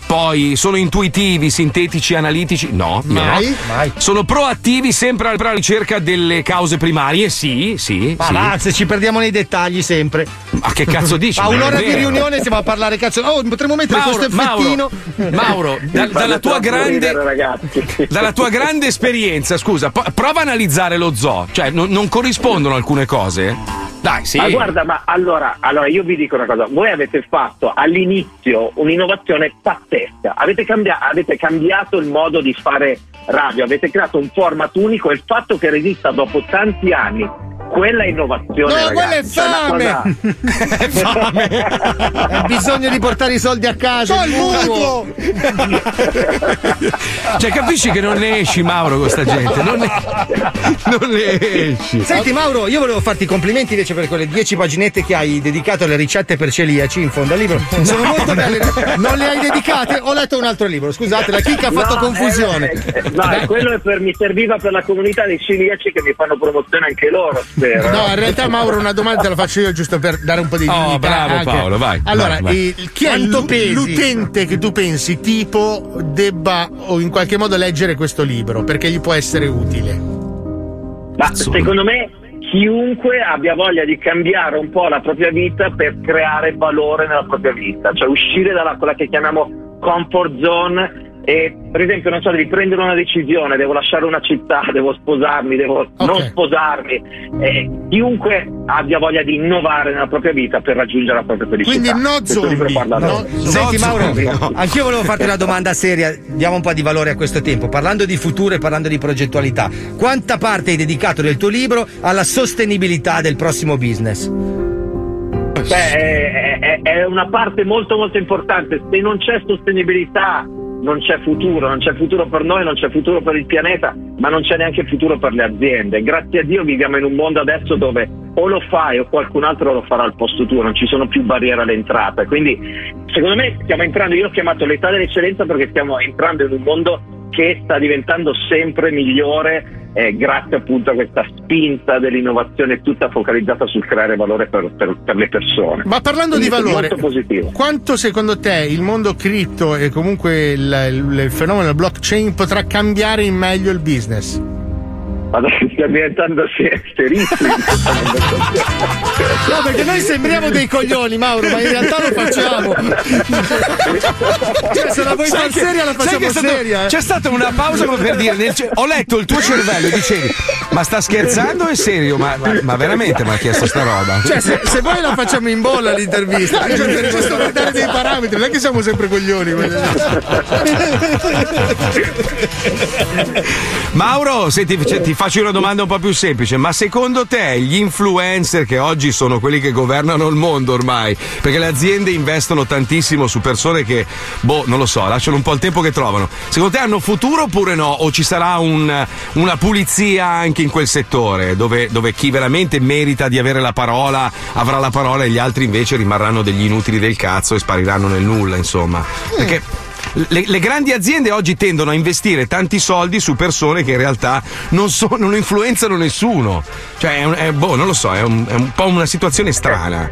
Poi sono intuitivi, sintetici, analitici? No, Mai? no. Mai. Sono proattivi, sempre alla ricerca delle cause primarie? Sì, sì. Ma sì. ci perdiamo nei dettagli sempre. Ma che cazzo dici? <laughs> A un'ora di riunione stiamo a parlare cazzo. Oh, potremmo mettere Mauro, questo effettino. Mauro, Mauro, <laughs> da- dalla, tua grande, ragazzi. dalla tua grande esperienza, scusa, prova a analizzare lo zoo. Cioè, non, non corrispondono alcune cose? Dai, sì. Ma guarda, ma allora, allora io vi dico una cosa, voi avete fatto all'inizio un'innovazione pazzesca, avete, cambia- avete cambiato il modo di fare radio, avete creato un format unico e il fatto che resista dopo tanti anni, quella è innovazione. No, quella è ragazzi, cioè, una fame. cosa- <laughs> Hai bisogno di portare i soldi a casa. C'ho il mutuo. <laughs> Cioè, capisci che non ne esci, Mauro, con sta gente? Non ne, <laughs> non ne esci. Senti Mauro, io volevo farti i complimenti invece per quelle 10 paginette che hai dedicato alle ricette per celiaci in fondo al libro. Sono molto belle. Non le hai dedicate? Ho letto un altro libro. Scusate, la chicca ha fatto No, confusione. eh, eh, no, eh, quello è per, mi serviva per la comunità dei ciliaci che mi fanno promozione anche loro, spero. No, in realtà Mauro una domanda te la faccio io giusto per dare un po' di Oh, dignità bravo, anche. Paolo, vai, Allora, vai, vai. eh, chi è Quanto pesi? l'utente che tu pensi tipo debba o in qualche modo leggere questo libro perché gli può essere utile? Ma secondo me chiunque abbia voglia di cambiare un po' la propria vita per creare valore nella propria vita, cioè uscire dalla quella che chiamiamo comfort zone e per esempio non so devi prendere una decisione, devo lasciare una città, <laughs> devo sposarmi, devo non sposarmi, Eh, chiunque abbia voglia di innovare nella propria vita per raggiungere la propria felicità. Quindi no zombie, parla no- Senti No, Mauro, zombie, no. anch'io volevo farti una <laughs> domanda seria, diamo un po' di valore a questo tempo, parlando di futuro e parlando di progettualità. Quanta parte hai dedicato del tuo libro alla sostenibilità del prossimo business? Beh, è, è- è una parte molto molto importante. Se non c'è sostenibilità non c'è futuro, non c'è futuro per noi, non c'è futuro per il pianeta, ma non c'è neanche futuro per le aziende. Grazie a Dio viviamo in un mondo adesso dove o lo fai o qualcun altro lo farà al posto tuo, non ci sono più barriere all'entrata. Quindi secondo me stiamo entrando, io ho chiamato l'età dell'eccellenza perché stiamo entrando in un mondo che sta diventando sempre migliore eh, grazie appunto a questa spinta dell'innovazione tutta focalizzata sul creare valore per, per- per le persone. Ma parlando di Quindi valore, molto positivo. quanto secondo te il mondo cripto e comunque il, il- il fenomeno blockchain potrà cambiare in meglio il business? Ma dai, sta diventando se- serissimo. <laughs> No, perché noi sembriamo dei coglioni, Mauro, ma in realtà lo facciamo. Cioè, se la vuoi Sai far che- seria, la facciamo stato- seria. eh. C'è stata una pausa come per dire: nel ho letto il tuo cervello e dicevi, ma sta scherzando o è serio? Ma, ma- ma veramente mi ha chiesto sta roba? Cioè, se, se voi la facciamo in bolla l'intervista, noi cercheremo solo di dare dei parametri, non è che siamo sempre coglioni. <laughs> Mauro, senti, cioè, ti faccio una domanda un po' più semplice, ma secondo te gli influencer che oggi sono quelli che governano il mondo ormai, perché le aziende investono tantissimo su persone che, boh, non lo so, lasciano un po' il tempo che trovano, secondo te hanno futuro oppure no? O ci sarà un- una pulizia anche in quel settore, dove, dove chi veramente merita di avere la parola avrà la parola e gli altri invece rimarranno degli inutili del cazzo e spariranno nel nulla, insomma? Perché le, le grandi aziende oggi tendono a investire tanti soldi su persone che in realtà non, so- non influenzano nessuno. Cioè, è è- boh, non lo so, è un, è un po' una situazione strana.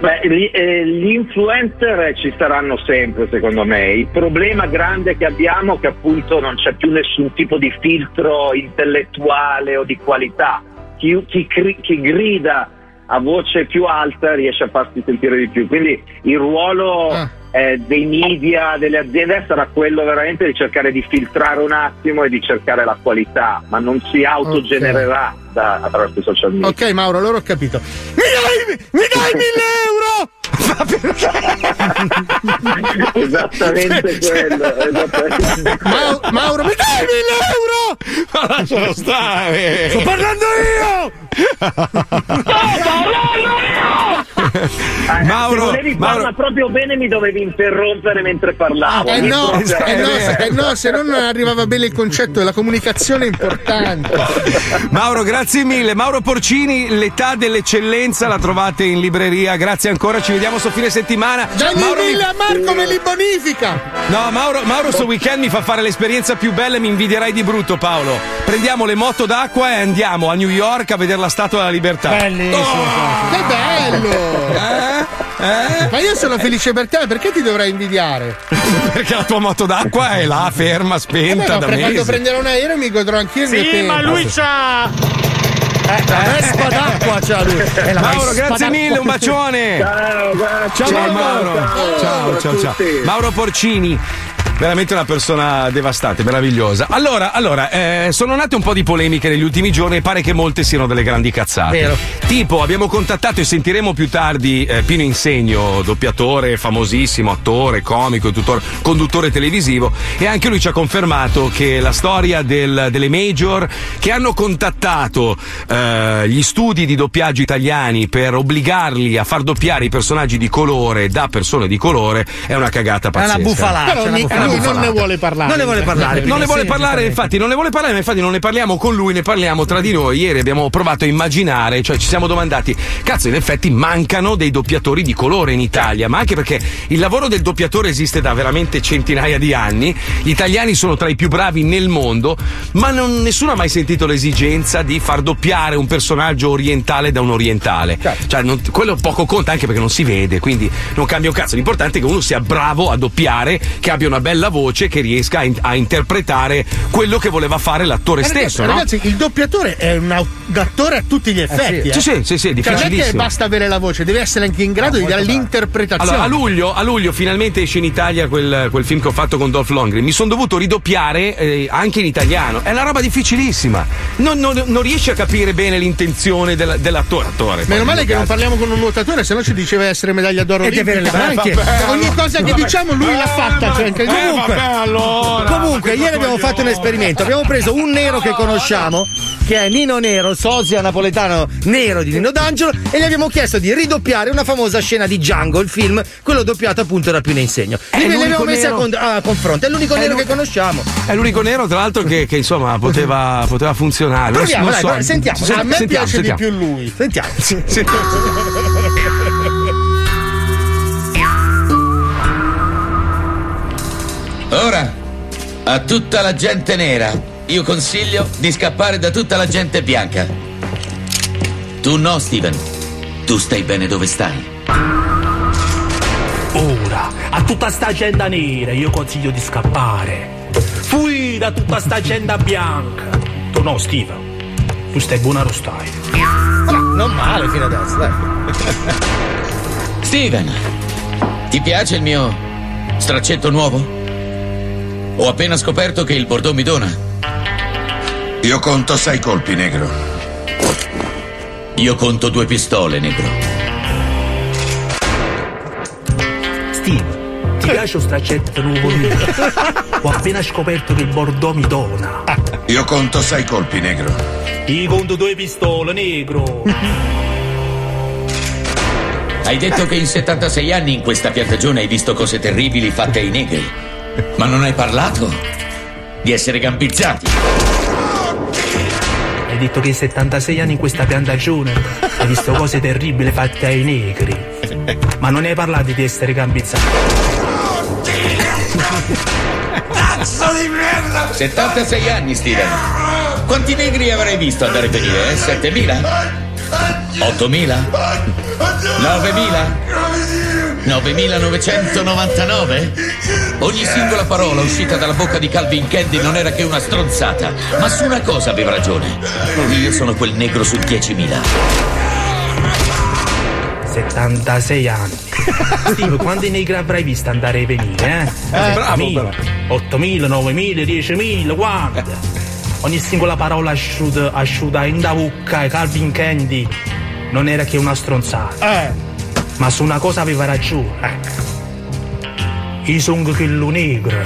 Beh, gli, eh, gli influencer ci saranno sempre, secondo me. Il problema grande che abbiamo è che appunto non c'è più nessun tipo di filtro intellettuale o di qualità. Chi, chi chi grida a voce più alta riesce a farsi sentire di più. Quindi il ruolo eh, dei media, delle aziende sarà quello veramente di cercare di filtrare un attimo e di cercare la qualità, ma non si autogenererà da- attraverso i social media. Ok, Mauro, allora ho capito. Mi dai, mi dai mille euro! <laughs> esattamente quello. esattamente. Mau- Mauro, mi dai mille euro! Ma lascialo stare! Sto parlando io! ¡Sto parlando io! Mauro, se volevi farla proprio bene mi dovevi interrompere mentre parlavo. Eh Mi no, proprio- eh no, se- eh no, se no non arrivava bene il concetto e la comunicazione è importante. <laughs> Mauro, grazie mille. Mauro Porcini, l'età dell'eccellenza la trovate in libreria. Grazie ancora, ci vediamo sto fine settimana. Dagli Mauro, mi- mille a Marco me li bonifica! No, Mauro, Mauro sto weekend mi fa fare l'esperienza più bella e mi invidierai di brutto, Paolo. Prendiamo le moto d'acqua e andiamo a New York a vedere la Statua della Libertà. Bellissimo. Che bello! Ma io sono felice per te, perché ti dovrei invidiare? <laughs> Perché la tua moto d'acqua è là, ferma, Eh spenta beh, ma da per quando prenderò un aereo mi godrò anch'io il mio Sì, tempo. ma lui c'ha. Eh, la Vespa d'acqua c'ha lui. È la Mauro, grazie d'acqua. mille, un bacione. Ciao, Ciao, Mauro. Ciao, ciao, ciao. Mauro Porcini. Veramente una persona devastante, meravigliosa. Allora, allora eh, sono nate un po' di polemiche negli ultimi giorni e pare che molte siano delle grandi cazzate. Vero. Tipo, abbiamo contattato e sentiremo più tardi eh, Pino Insegno, doppiatore famosissimo, attore, comico, tutor- conduttore televisivo, e anche lui ci ha confermato che la storia del- delle major che hanno contattato eh, gli studi di doppiaggio italiani per obbligarli a far doppiare i personaggi di colore da persone di colore è una cagata pazzesca. Però ni- lui non ne vuole parlare. Non ne vuole parlare, non ne vuole parlare, infatti, non ne vuole parlare, ma infatti non ne parliamo con lui, ne parliamo tra di noi. Ieri abbiamo provato a immaginare, cioè ci siamo domandati, cazzo, in effetti mancano dei doppiatori di colore in Italia, ma anche perché il lavoro del doppiatore esiste da veramente centinaia di anni, gli italiani sono tra i più bravi nel mondo, ma non- nessuno ha mai sentito l'esigenza di far doppiare un personaggio orientale da un orientale. Cioè, non- quello poco conta anche perché non si vede, quindi non cambia un cazzo. L'importante è che uno sia bravo a doppiare, che abbia una bella voce, che riesca a, in- a interpretare quello che voleva fare l'attore Ma stesso. ragazzi, no? ragazzi, il doppiatore è un attore a tutti gli effetti. sì. eh. Sì, sì, sì, sì, è Cioè, non è che difficilissimo. basta avere la voce, deve essere anche in grado di dare l'interpretazione. Allora, a luglio, a luglio finalmente esce in Italia quel, quel film che ho fatto con Dolph Lundgren. Mi sono dovuto ridoppiare eh, anche in italiano. È una roba difficilissima. Non, non- non riesci a capire bene l'intenzione della- dell'attore. attore, Meno male che non parliamo con un nuotatore, se no ci diceva essere medaglia d'oro E di avere le branchie. Eh, Ogni cosa che diciamo lui l'ha fatta. Cioè, Comunque, allora, comunque ieri abbiamo fatto un esperimento. Abbiamo preso un nero che conosciamo, che è Nino Nero, sosia napoletano nero di Nino D'Angelo, e gli abbiamo chiesto di ridoppiare una famosa scena di Django, il film, quello doppiato appunto da Pino Insegno. E li abbiamo messi a, con- a confronto. È l'unico È nero che conosciamo. È l'unico nero, tra l'altro, che, che, insomma poteva, <laughs> poteva funzionare. Proviamo, dai, so. sentiamo. Sen- A me sentiamo, piace di sentiamo. più lui. Sentiamo. Ora, a tutta la gente nera, io consiglio di scappare da tutta la gente bianca. Tu no, Steven. Tu stai bene dove stai. Ora, a tutta sta agenda nera io consiglio di scappare. Fui da tutta sta agenda bianca. detto no, Steve. Tu stai buona lo stai. Non male fino adesso, dai. Steven, ti piace il mio straccetto nuovo? Ho appena scoperto che il Bordeaux mi dona. Io conto sei colpi, negro. Io conto due pistole, negro. Steve, ti piace lo straccetto nuovo mio? <laughs> Ho appena scoperto che il Bordeaux mi dona. Io conto sei colpi, negro. Ti conto due pistole, negro. Hai detto che in 76 anni in questa piantagione hai visto cose terribili fatte ai negri. Ma non hai parlato di essere gambizzati. Hai detto che in 76 anni in questa piantagione hai visto cose terribili fatte ai negri. Ma non hai parlato di essere gambizzati. Cazzo di merda! 76 anni, Steven. Quanti negri avrai visto andare e venire? Eh? 7000? 8000? 9000? 9999? Ogni singola parola uscita dalla bocca di Calvin Candy non era che una stronzata, ma su una cosa aveva ragione. Io sono quel negro su 10.000. 76 anni. Steve, quanti negri avrai visto andare e venire, eh? Eh, bravo, 8.000, 8.000, 9.000, 10.000, quanti? Ogni singola parola asciuta, asciuta in da bocca ai Calvin Candy non era che una stronzata. Ma su una cosa aveva ragione. Io sono quello negro.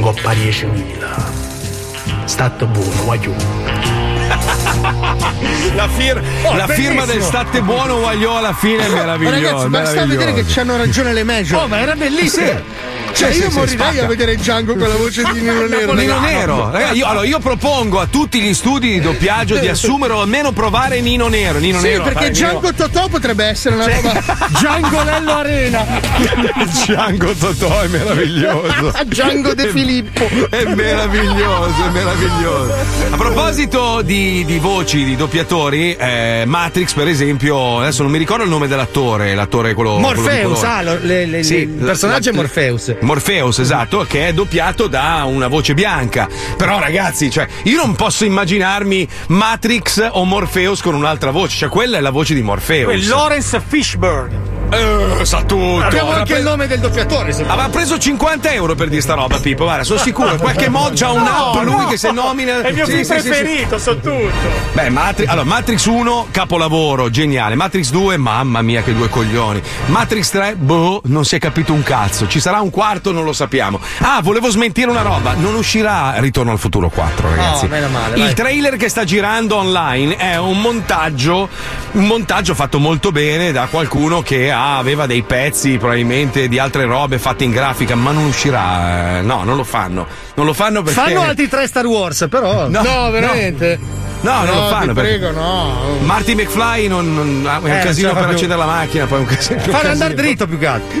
Coppa 10.000. State buono, voglio. <laughs> La, fir- Oh, la firma del state buono Guagliò alla fine è meravigliosa. <laughs> Ragazzi, basta vedere che c'hanno ragione le major. Oh, ma era bellissimo. <laughs> Cioè, Sì, io sì, morirei spacca. a vedere Django con la voce di Nino Nero. Nino Nero. Ragazzi, io, allora, io propongo a tutti gli studi di doppiaggio di assumere o almeno provare Nino Nero. Nino sì, Nero perché fai Nino- Django Totò potrebbe essere una roba. <laughs> Djangolello Arena. <laughs> Django Totò è meraviglioso. <laughs> Django De Filippo. È meraviglioso, è meraviglioso. A proposito di, di voci, di doppiatori, eh, Matrix, per esempio, adesso non mi ricordo il nome dell'attore, l'attore quello. quello Morpheus, colore. ah, lo- le- le- Sì, il personaggio è la- Morpheus. Morpheus, esatto, che è doppiato da una voce bianca. Però, ragazzi, cioè, io non posso immaginarmi Matrix o Morpheus con un'altra voce. Cioè, quella è la voce di Morpheus. Quel Lawrence Fishburne. Eh, sa tutto. Abbiamo anche pre- il nome del doppiatore. se. Aveva preso 50 euro per dire sta roba, Pippo. Guarda, sono <laughs> sicuro. Qualche mod c'ha un'app, No, lui no. che se nomina. È il mio Sì, film sì, sì, sì. preferito, so tutto. Beh, Matri- allora, Matrix 1, capolavoro, geniale. Matrix 2, mamma mia, che due coglioni. Matrix 3, boh, non si è capito un cazzo. Ci sarà un quarto, non lo sappiamo. Ah, volevo smentire una roba. Non uscirà Ritorno al futuro 4, ragazzi. No, meno male, Il vai. trailer che sta girando online è un montaggio, un montaggio fatto molto bene da qualcuno che ha- aveva dei pezzi probabilmente di altre robe fatte in grafica, ma non uscirà. eh, No, non lo fanno. Non lo fanno perché. Fanno altri tre Star Wars, però. <laughs> No, No, veramente. No, non lo fanno ti perché- prego, no. Marty McFly non, non- ha- è un Eh, casino per più. accendere la macchina, poi è un casino. casino. andare dritto più che altro.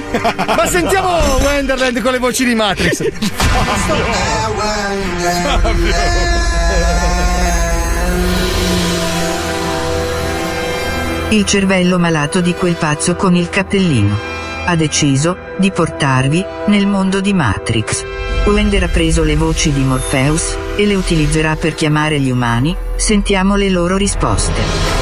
Ma sentiamo Wonderland con le voci di Matrix. <laughs> <laughs> Il cervello malato di quel pazzo con il cappellino. Ha deciso di portarvi nel mondo di Matrix. Wender ha preso le voci di Morpheus e le utilizzerà per chiamare gli umani. Sentiamo le loro risposte.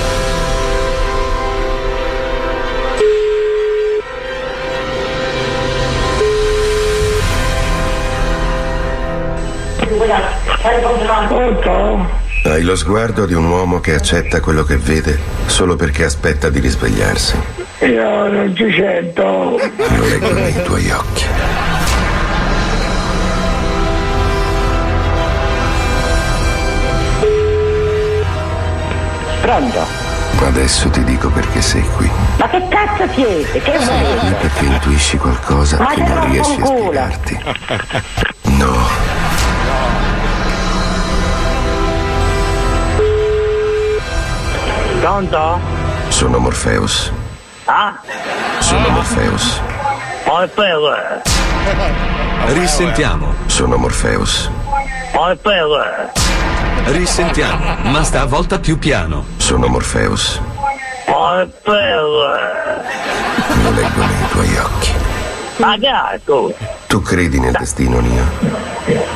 Hai lo sguardo di un uomo che accetta quello che vede solo perché aspetta di risvegliarsi. Io non ci sento. Lo leggo nei tuoi occhi. Pronto? Adesso ti dico perché sei qui. Ma che cazzo siete? Che Sei qui perché intuisci qualcosa Ma che non riesci a spiegarti. No. Pronto? Sono Morpheus. Ah? Sono Morpheus. Morfeo. Risentiamo, Sono Morpheus. Morfeo. risentiamo, ma stavolta più piano. Sono Morpheus. Morfeo. Lo leggo nei tuoi occhi. Hai tu? Credi nel destino, Nio?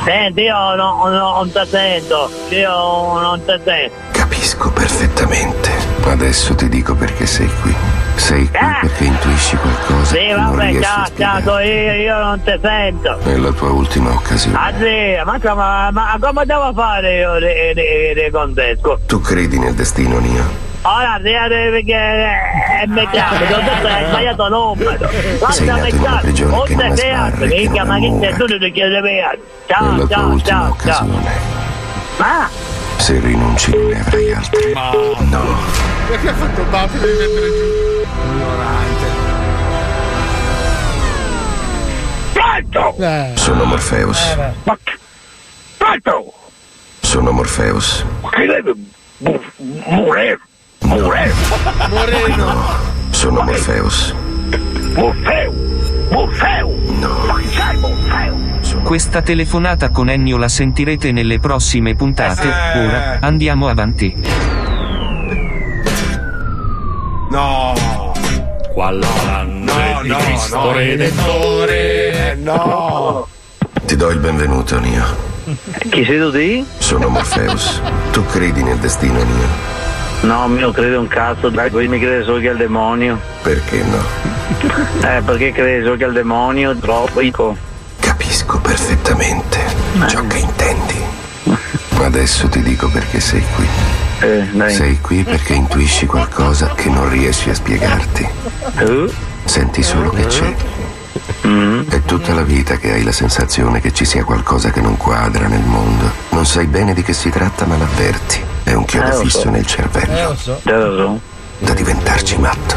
Senti, io no- no- non ti sento, io non ti sento. Capisco perfettamente. Adesso ti dico perché sei qui. Sei qui perché intuisci qualcosa Eh. Sì, vabbè, ciao, ciao, io, io non ti sento. È la tua ultima occasione. Ah sì, ma, ma, ma come devo fare io di, di, di contesco? Tu credi nel destino, Nio? Ora perché è sbagliato numero. Sei Lasciami nato in una stare, prigione che oltre è sei sbarra altri, e che minchia, non ma che sei tu ti chiedi È Ciao, ciao, ultima ciao, ciao. occasione. Ma Se rinunci non ne avrai altre. No. Perché ha fatto Buffy devi mettere giù? Ignorante. Pronto! Sono Morpheus. Pronto! Sono Morpheus. Che deve morire? Morire? Moreno. Sono Morpheus. Morfeo! Morfeo! No. Ma sei Morfeo? Questa telefonata con Ennio la sentirete nelle prossime puntate. Eh. Ora andiamo avanti. No. Qual l'anno No, di no, Cristo no, Redentore. No. Ti do il benvenuto, Nio. Chi sei tu di? Sono Morpheus. Tu credi nel destino, Nio? No, io credo un cazzo, dai, poi mi crede solo che al demonio. Perché no? <laughs> Eh, perché crede solo che al demonio? Troppo, dico. Capisco perfettamente ciò che intendi. Adesso ti dico perché sei qui. Eh, Sei qui perché intuisci qualcosa che non riesci a spiegarti. Senti solo che c'è. È tutta la vita che hai la sensazione che ci sia qualcosa che non quadra nel mondo. Non sai bene di che si tratta, ma l'avverti. È un chiodo Eh, lo fisso so. nel cervello. so. Già lo so. Da diventarci matto.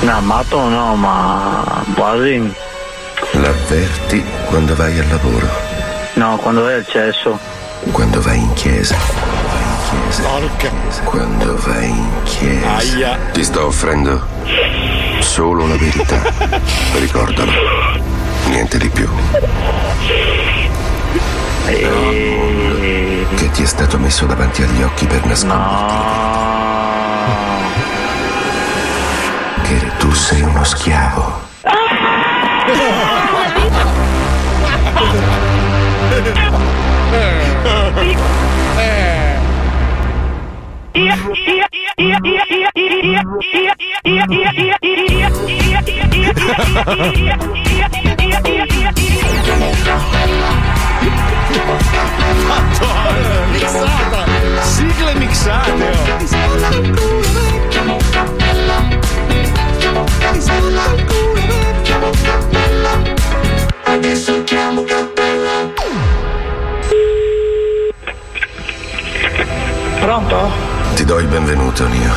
No, matto no, ma quasi. L'avverti quando vai al lavoro, No, quando vai al cesso. quando vai in chiesa. Quando vai in chiesa. Aia. Ti sto offrendo solo la verità. <laughs> Ricordalo. Niente di più. È un mondo che ti è stato messo davanti agli occhi per nasconderti. Che tu sei uno schiavo. <laughs> Mixata. Sigle mixate. Pronto? Ti do il benvenuto, Nio.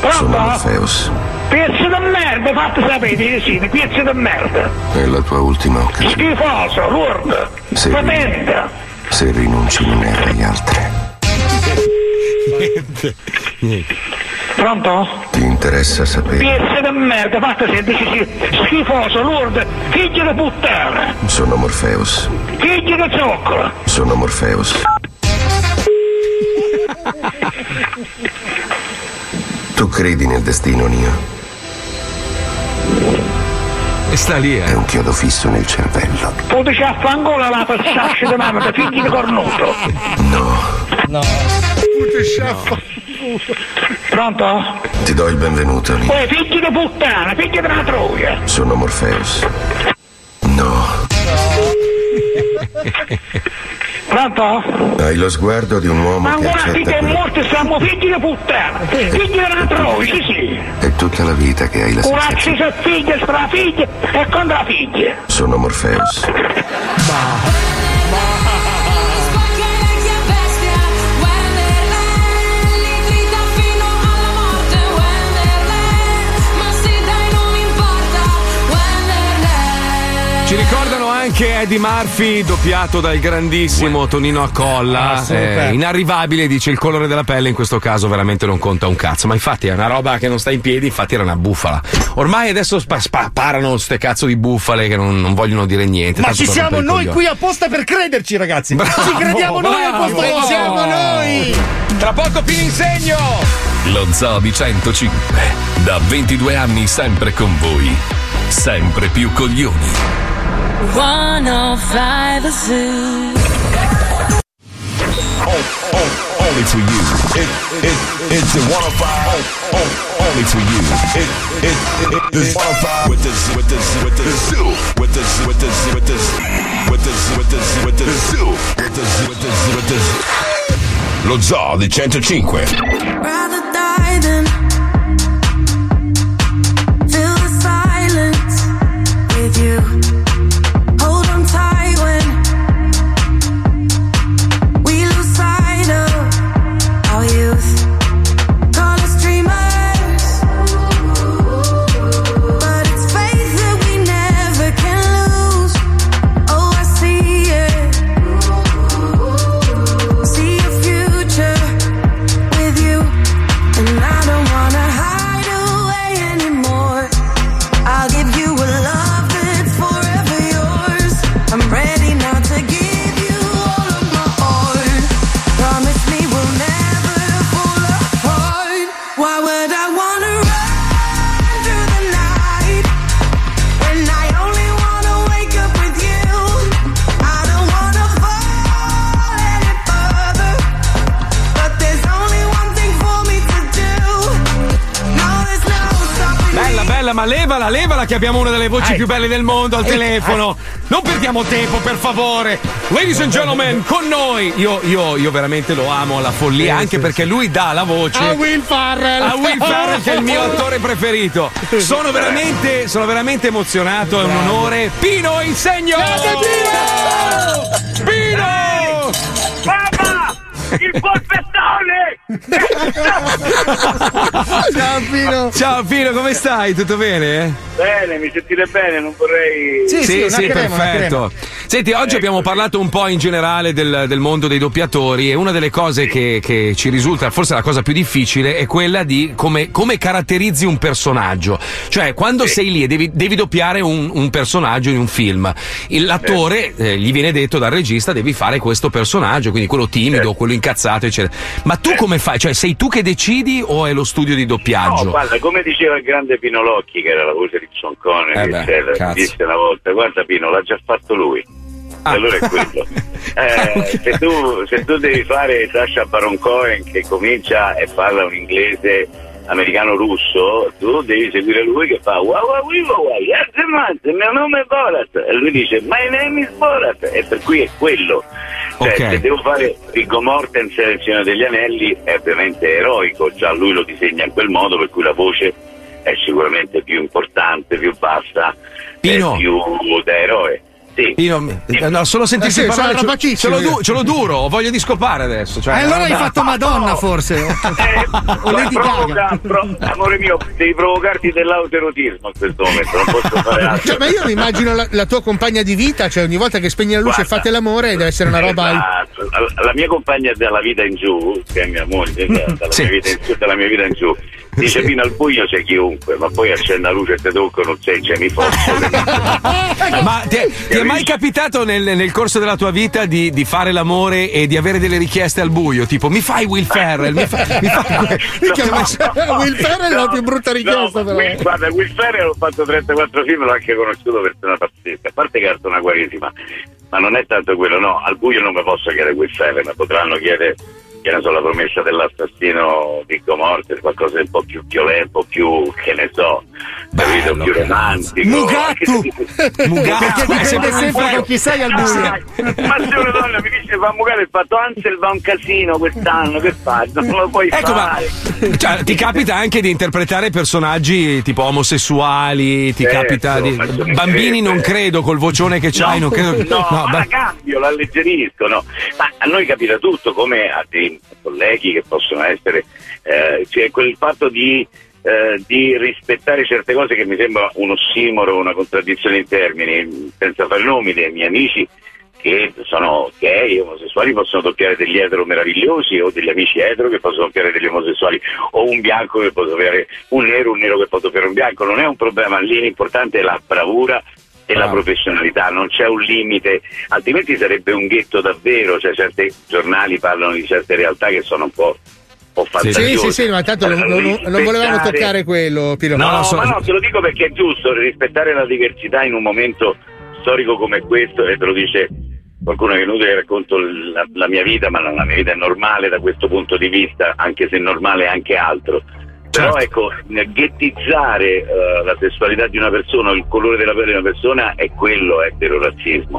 Sono Pronto? Morpheus. Pezzo di merda, fate sapere, sì, pezzo di merda. È la tua ultima occasione. Schifoso, lourdo, Sì. potente. Se rinunci non ne avrai altre. Niente. Niente. Pronto? Ti interessa sapere? Pezzo di merda, fate sapere, sì, schifoso, lourdo, figlio di puttana, Sono Morpheus. figlio di zoccolo. Sono Morpheus. Tu credi nel destino, Nio? E sta lì, eh. È un chiodo fisso nel cervello. Poteci affangola la passaccia di mamma, figli di cornuto. No. No. Putte sciaffa. Pronto? Ti do il benvenuto, Nio. Poi figli di puttana, figli di una troia. Sono Morpheus. No. <laughs> Pronto? Hai lo sguardo di un uomo Ma che guardi accetta che è morto siamo figli di puttana, figli di una troia, sì sì. È tutta la vita che hai la sensazione. Curacci se figlie, strafiglie e contrafiglie. Sono Morpheus. Ci ricordano anche Eddie Murphy, doppiato dal grandissimo Tonino Accolla. Ah. Eh, inarrivabile, dice il colore della pelle, in questo caso veramente non conta un cazzo. Ma infatti è una roba che non sta in piedi, infatti era una bufala. Ormai adesso spa- spa- parano ste cazzo di bufale che non, non vogliono dire niente. Ma ci siamo noi coglioni. qui apposta per crederci, ragazzi. Bravo, ci crediamo noi al bravo, posto bravo. vostro. Siamo noi. Tra poco più insegno! Lo Zoo di 105, da 22 anni sempre con voi. sempre più coglioni. 105 Zoo. Only for you. It, it, it's the 105. Only for you. It, it, it, it's 105 with the z- with the z- with the zoo. With the z- with the z- with the z- with the z- with the z- with the zoo. With the z- with the z- with the z- Lo zoo di 105. Ma levala, levala che abbiamo una delle voci più belle del mondo al telefono. Non perdiamo tempo, per favore. Ladies and gentlemen, con noi. Io, io, io veramente lo amo alla follia, Sì, anche sì, perché lui dà la voce. A Will Farrell. A Will Ferrell, che è il mio <laughs> attore preferito. Sono veramente, sono veramente emozionato, è un onore. Pino Insegno! Grande Pino! Mamma! Il polpettone! Ciao Pino. Ciao Pino, come stai? Tutto bene? Bene, mi sentite bene, non vorrei. Sì, sì, perfetto. Senti, oggi abbiamo parlato un po' in generale del, del mondo dei doppiatori e una delle cose che, che ci risulta, forse la cosa più difficile, è quella di come, come caratterizzi un personaggio. Cioè, quando sei lì e devi, devi doppiare un, un personaggio in un film, il- l'attore eh, gli viene detto dal regista devi fare questo personaggio, quindi quello timido, quello incazzato, eccetera. Ma tu come fai? Cioè, sei tu che decidi o è lo studio di doppiaggio? No, guarda, come diceva il grande Pino Locchi, che era la voce di Sean Connery, Eh beh, eccetera, disse una volta, guarda Pino, l'ha già fatto lui. Ah. Allora è quello. <laughs> Eh, se, tu, se tu devi fare Sasha Baron Cohen che comincia e parla un inglese americano-russo, tu devi seguire lui che fa wow wow wow wow il mio nome è Borat e lui dice my name is Borat e per cui è quello. Cioè Ok. se devo fare Viggo Mortensen il Signore degli Anelli è ovviamente eroico. Già lui lo disegna in quel modo per cui la voce è sicuramente più importante più bassa Pino. è più da eroe sì. Pino, eh, no, solo sentirsi Eh sì, parlare ce, ce, l'ho io. du- ce l'ho duro, ho voglia di scopare adesso. Cioè, Eh, allora hai vabbè. fatto Madonna forse. <laughs> o Lady Provoca- Gaga. pro- amore mio, devi provocarti dell'autoerotismo in questo momento, non posso fare altro. Cioè, ma io mi immagino la, la tua compagna di vita, cioè ogni volta che spegni la luce e Guarda. fate l'amore deve essere una roba. Esatto. La, la mia compagna dalla vita in giù, che è mia moglie, che è dalla, Sì. mia vita in giù, dalla mia vita in giù, dice fino al buio c'è chiunque, ma poi accende la luce e te tocco, non sei, c'è mi fosso. Ma ti è, ti è mai capitato nel, nel corso della tua vita di, di fare l'amore e di avere delle richieste al buio? Tipo, mi fai Will Ferrell? Mi fai, mi fai que- Minchia, ma- Will Ferrell è la più brutta richiesta, No, però. Will- guarda, Will Ferrell ho fatto 34 film, l'ho anche conosciuto persona pazzesca, a parte che è una guarisima, ma non è tanto quello, no, al buio non mi posso chiedere Will Ferrell, ma potranno chiedere che ne so, la promessa dell'assassino Viggo Morte, qualcosa di un po' più violento, un po' più, che ne so, capito, più romantico. Mugattu! Mugattu! Perché dipende sempre con chi sei al buio. Ma se una donna mi dice fa mugare il fatto Ansel va un casino quest'anno, che fai? Non lo puoi Ecco, ma fare. cioè, ti capita anche di interpretare personaggi tipo omosessuali? Ti Certo, capita di. ma Bambini non credo col vocione che c'hai, non credo. No, <laughs> ma ba- la cambio, la alleggerisco, no. Ma a noi capita tutto, come a dei colleghi che possono essere, eh, cioè quel fatto di, eh, di rispettare certe cose che mi sembra un ossimoro, una contraddizione in termini, senza fare nomi dei miei amici che sono gay, omosessuali, possono doppiare degli etero meravigliosi o degli amici etero che possono doppiare degli omosessuali o un bianco che può doppiare un nero, un nero che può doppiare un bianco, non è un problema, lì l'importante è la bravura e la professionalità, non c'è un limite, altrimenti sarebbe un ghetto davvero, cioè certi giornali parlano di certe realtà che sono un po' Sì, sì, sì, ma tanto non, non- non volevamo toccare quello, Pino. No, Ma non so- no, te lo dico perché è giusto rispettare la diversità in un momento storico come questo e te lo dice qualcuno che è venuto e racconto la, la mia vita, ma la mia vita è normale da questo punto di vista, anche se normale è anche altro. Però ecco, ghettizzare eh, la sessualità di una persona, il colore della pelle di una persona è quello eterorazzismo.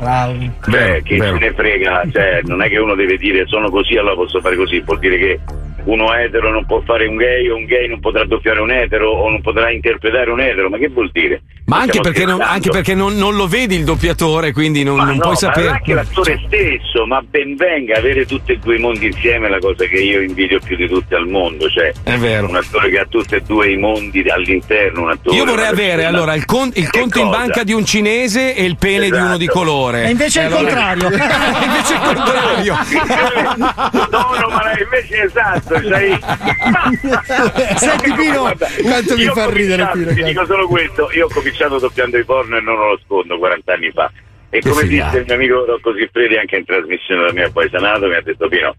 Cioè, che se ne frega, cioè, non è che uno deve dire sono così, allora posso fare così, vuol dire che uno etero non può fare un gay o un gay non potrà doppiare un etero o non potrà interpretare un etero, ma che vuol dire? Ma anche perché, non, anche perché non, non lo vedi il doppiatore, quindi non, Ma non no, puoi ma sapere. anche l'attore stesso, ma ben venga avere tutti e due i mondi insieme è la cosa che io invidio più di tutte al mondo, cioè È vero. un attore che ha tutti e due i mondi all'interno, un attore. Io vorrei avere persona- allora il, con- il conto in cosa? banca di un cinese e il pene di uno di colore. E invece è <laughs> il contrario. invece è il contrario. no, no, ma invece è esatto, sai. <laughs> Senti, Pino, Guarda, quanto mi fa ridere, Pino, Ti dico solo questo, io ho cominciato doppiando i porno e non lo nascondo 40 anni fa. E Che come figata. disse il mio amico Rocco Siffredi anche in trasmissione da me a Paesanato, mi ha detto Pino,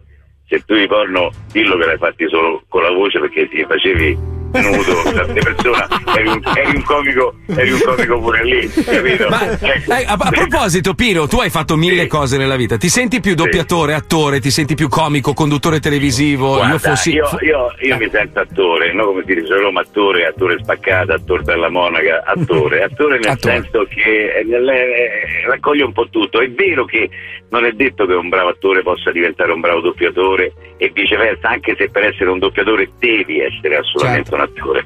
se tu i porno dillo che l'hai fatti solo con la voce perché ti facevi nudo tante persone, eri un, eri un comico, eri un comico pure lì, capito? Ma, Ecco. eh, a, a proposito, Pino, tu hai fatto mille cose nella vita. Ti senti più doppiatore, attore, ti senti più comico, conduttore televisivo? Guarda, io fossi. io, io- io mi sento attore, no? come si dice a Roma, attore, attore spaccato, attore della monaca, attore, attore nel Attore. senso che eh, nel- eh, raccoglie un po' tutto. È vero che non è detto che un bravo attore possa diventare un bravo doppiatore e viceversa, anche se per essere un doppiatore devi essere assolutamente un attore.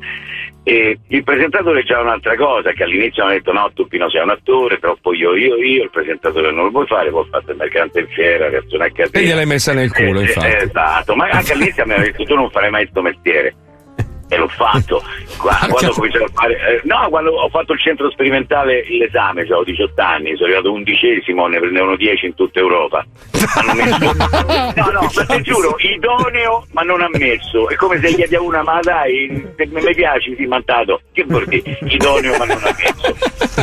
E il presentatore è già un'altra cosa, che all'inizio hanno detto no, tu Pino sei un attore, troppo io, io, io, il presentatore non lo puoi fare, può fare il mercante in fiera, reazione a E catena. gliel'hai messa nel culo, Eh, infatti. esatto, ma anche all'inizio mi aveva detto tu non farai mai questo mestiere. E l'ho fatto. Qua- quando ho cominciato a fare. eh, no, quando ho fatto il centro sperimentale l'esame, cioè, ho 18 anni, sono arrivato undicesimo, ne prendevano 10 in tutta Europa. Messo. <laughs> No, no, ma ti giuro, idoneo ma non ammesso. È come se chiedi a una, ma dai, se mi piaci, sì, mandato. Che vuol dire? Idoneo ma non ammesso.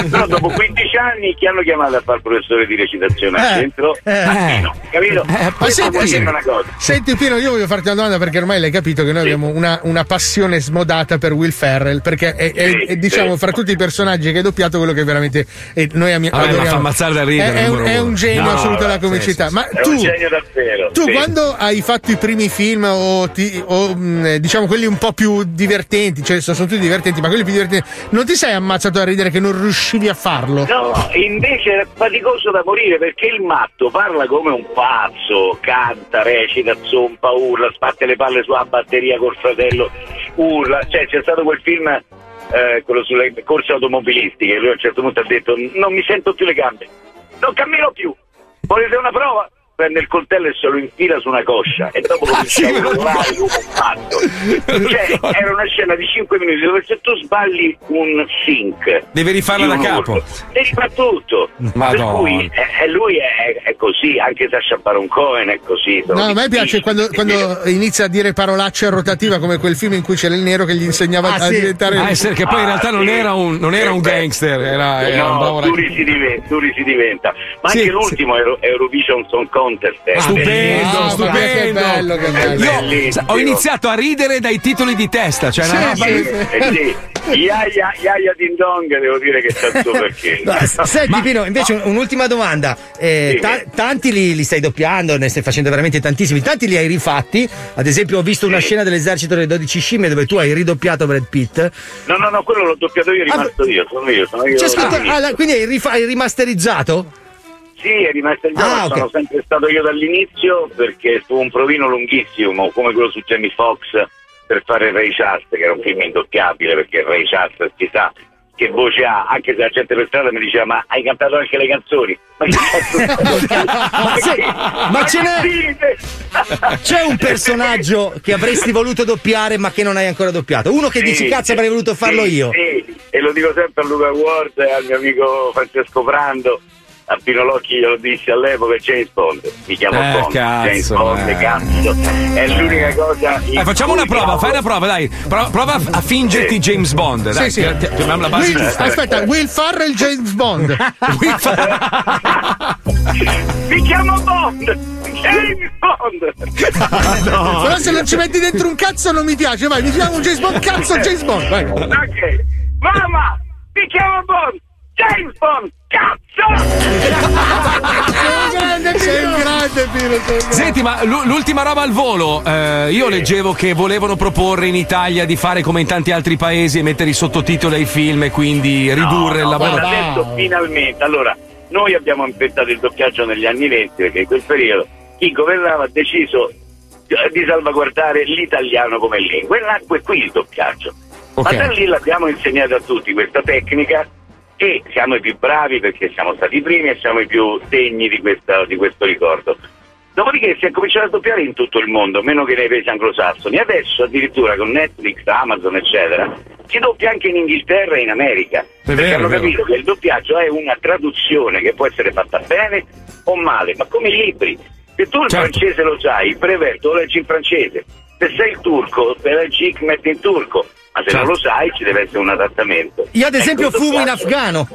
<laughs> Però dopo 15 anni chi hanno chiamato a fare il professore di recitazione al Eh, centro? eh. Martino, capito? Ma Questo senti, una cosa. senti, Pino, io voglio farti una domanda perché ormai l'hai capito che noi abbiamo una, una passione smodata per Will Ferrell. Perché è, è- Sì, è, diciamo sì. fra tutti i personaggi che hai doppiato quello che veramente e noi ami- Ah, ma adoriamo. fa ammazzare da ridere, È, è un, è un genio No, assoluto della sì, comicità. sì, Ma È tu, un genio davvero. tu sì. quando hai fatto i primi film o, ti- o, mh, diciamo quelli un po' più divertenti, cioè sono tutti divertenti, ma quelli più divertenti, non ti sei ammazzato a ridere che non riuscivi a farlo? No, invece è faticoso da morire perché il matto parla come un pazzo, canta, recita, zompa, urla, sbatte le palle sulla batteria col fratello, urla. Cioè c'è stato quel film, eh, quello sulle corse automobilistiche, lui a un certo punto ha detto non mi sento più le gambe, non cammino più, volete una prova? Prende il coltello e se lo infila su una coscia e dopo comincia a urlare come un pazzo. Cioè, <laughs> era una scena di 5 minuti dove se tu sbagli un sync Devi rifarla da capo. urlo, Devi fare tutto. Madonna. Per cui eh, eh, lui è, è così, anche Sasha Baron Cohen è così. No, a me piace quando, quando inizia a dire parolacce a rotativa come quel film in cui c'era il nero che gli insegnava Ah, a sì. diventare Ah, essere che poi in realtà non era un, non era un gangster, era, era un bravo No, duri si, diventa, duri si diventa. Ma Sì, anche l'ultimo Euro- Eurovision Song Contest. È Stupendo, bellissimo. stupendo. che bello, che bello. Io ho iniziato a ridere dai titoli di testa, cioè una roba. Sì, sì. Yaya, Yaya Ding Dong devo dire che c'è il suo <laughs> perché. No, Senti Pino, invece un- un'ultima domanda. Eh, Sì. ta- tanti li, li stai doppiando, ne stai facendo veramente tantissimi. Tanti li hai rifatti. Ad esempio, ho visto una scena dell'esercito delle 12 scimmie dove tu hai ridoppiato Brad Pitt. No, no, no, quello l'ho doppiato io, è rimasto io, sono io, sono io. C'è scritto- dall'inizio. ah, la- quindi hai, rifa- hai rimasterizzato? Sì, è rimasto il Ah, ok. sono sempre stato io dall'inizio perché fu un provino lunghissimo, come quello su Jamie Foxx per fare Ray Charles, che era un film indoppiabile perché Ray Charles si sa che voce ha, anche se la gente per strada mi diceva ma hai cantato anche le canzoni? Ma che cazzo <laughs> Ma, se- ma ce n'è, c'è un personaggio che avresti voluto doppiare ma che non hai ancora doppiato. Uno che Sì, dici cazzo avrei voluto farlo sì, io. sì, e lo dico sempre a Luca Ward e al mio amico Francesco Prando. A Pino Locchi glielo dissi all'epoca James Bond, mi chiamo Eh, Bond, cazzo, James Bond, eh. cazzo, è l'unica cosa. Eh, facciamo una prova, fai una prova, dai. Pro- prova a, a fingerti James Bond. Dai, Sì, sì. ti- ti- la base Will- aspetta, Will Farrell James Bond. <laughs> Mi chiamo Bond! James Bond! <laughs> Però se non ci metti dentro un cazzo non mi piace, vai, mi chiamo James Bond, cazzo James Bond, vai. Ok. Mamma! Mi chiamo Bond! James Bond! Cazzo! Sei un grande Pino, sei un grande. Senti, ma l'u- l'ultima roba al volo, eh, io leggevo che volevano proporre in Italia di fare come in tanti altri paesi e mettere i sottotitoli ai film e quindi ridurre il No, lavoro. guarda, adesso finalmente. Allora, noi abbiamo inventato il doppiaggio negli anni 20 perché in quel periodo chi governava ha deciso di salvaguardare l'italiano come lingua e nacque qui il doppiaggio. Ok. Ma da lì l'abbiamo insegnato a tutti questa tecnica e siamo i più bravi perché siamo stati i primi e siamo i più degni di, questa- di questo ricordo. Dopodiché si è cominciato a doppiare in tutto il mondo, meno che nei paesi anglosassoni. Adesso addirittura con Netflix, Amazon, eccetera, si doppia anche in Inghilterra e in America. perché vero, hanno è capito che il doppiaggio è una traduzione che può essere fatta bene o male, ma come i libri. Se tu il Certo. francese lo sai, il brevetto lo leggi in francese. Se sei il turco, te leggi Hikmet in turco. Ma se Certo. non lo sai, ci deve essere un adattamento. Io ad esempio Ecco, fumo in <laughs> esempio.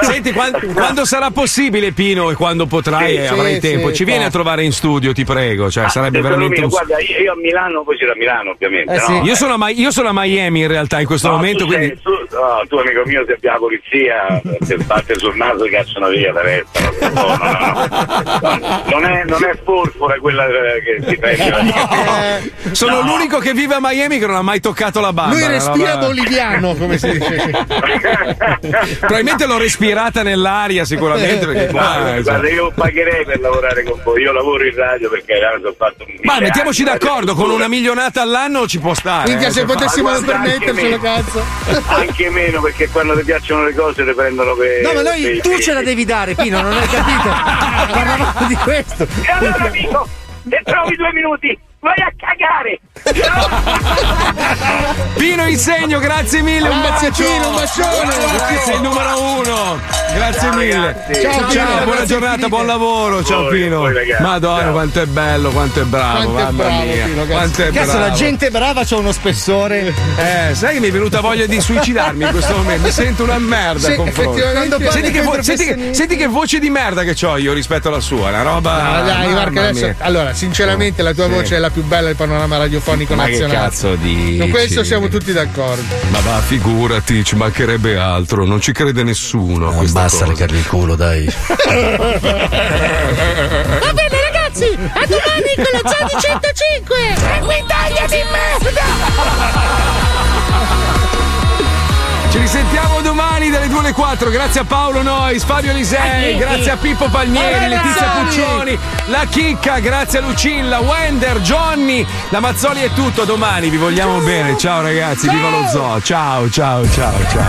Senti, quan- quando sarà possibile, Pino, e quando potrai Sì, e sì, avrai tempo, sì, ci vieni a trovare in studio, ti prego. Cioè, Ah, sarebbe veramente mio, un. Guarda, io, io a Milano, poi c'è da Milano ovviamente. Eh sì. no? io, sono a io sono a Miami in realtà in questo No, momento, tu, sei- quindi. tu, no, tu, amico mio, se abbiamo la polizia, se batte sul naso e cacciano via, la restano. No, no, no, no. Non è, non è quella eh, che si prende. <laughs> Sono l'unico che vive a Miami che non ha mai toccato la bamba. Lui respira roba- boliviano, come si dice. <laughs> Probabilmente l'ho respirata nell'aria sicuramente perché qua. Guarda, eh, guarda, io pagherei per lavorare con voi. Io lavoro in radio perché eh, ho fatto un Ma mettiamoci anni, d'accordo, con una milionata all'anno ci può stare. Minchia, eh, se potessimo permettercelo, me. cazzo. Anche meno perché quando ti piacciono le cose le prendono per. No, ma noi per- tu ce la devi dare, Pino, non hai capito? <laughs> Parlavamo di questo. E allora amico, se trovi due minuti, vai a cagare! <laughs> Pino Insegno, grazie mille, un. Pino, un bacione. Grazie, sei il numero uno. Grazie Ciao, mille. ragazzi. Ciao, Ciao, Pino, buona grazie giornata, infinite. buon lavoro. Ciao Voi, Pino. voi. Madonna, Ciao. quanto è bello, quanto è bravo, Quanto è mamma bravo, mia. Pino, quanto è Cazzo, bravo. la gente brava c'ha uno spessore. Eh, sai che mi è venuta voglia di suicidarmi in questo momento? Mi sento una merda. Confronto. effettivamente. Senti che, vo- senti, che, senti che voce di merda che ho io rispetto alla sua, una roba. Ah, dai, Marco, adesso. Allora, sinceramente, la tua Sì. voce è la più bella del panorama radiofonico Ma che nazionale. cazzo dici? Su questo siamo tutti d'accordo. Ma va, figurati, ci mancherebbe altro, non ci crede nessuno. a questa Basta cosa. legargli il culo, dai. <laughs> Va bene ragazzi, a domani con la Zoni 105! Equitalia di merda! Ci risentiamo domani dalle 2 alle 4. Grazie a Paolo Nois, Fabio Lisei, grazie a Pippo Palmieri, Letizia Puccioni, la Chicca, grazie a Lucilla, Wender, Johnny, la Mazzoli è tutto. Domani vi vogliamo bene. Ciao ragazzi, viva lo zoo. Ciao, ciao, ciao, ciao.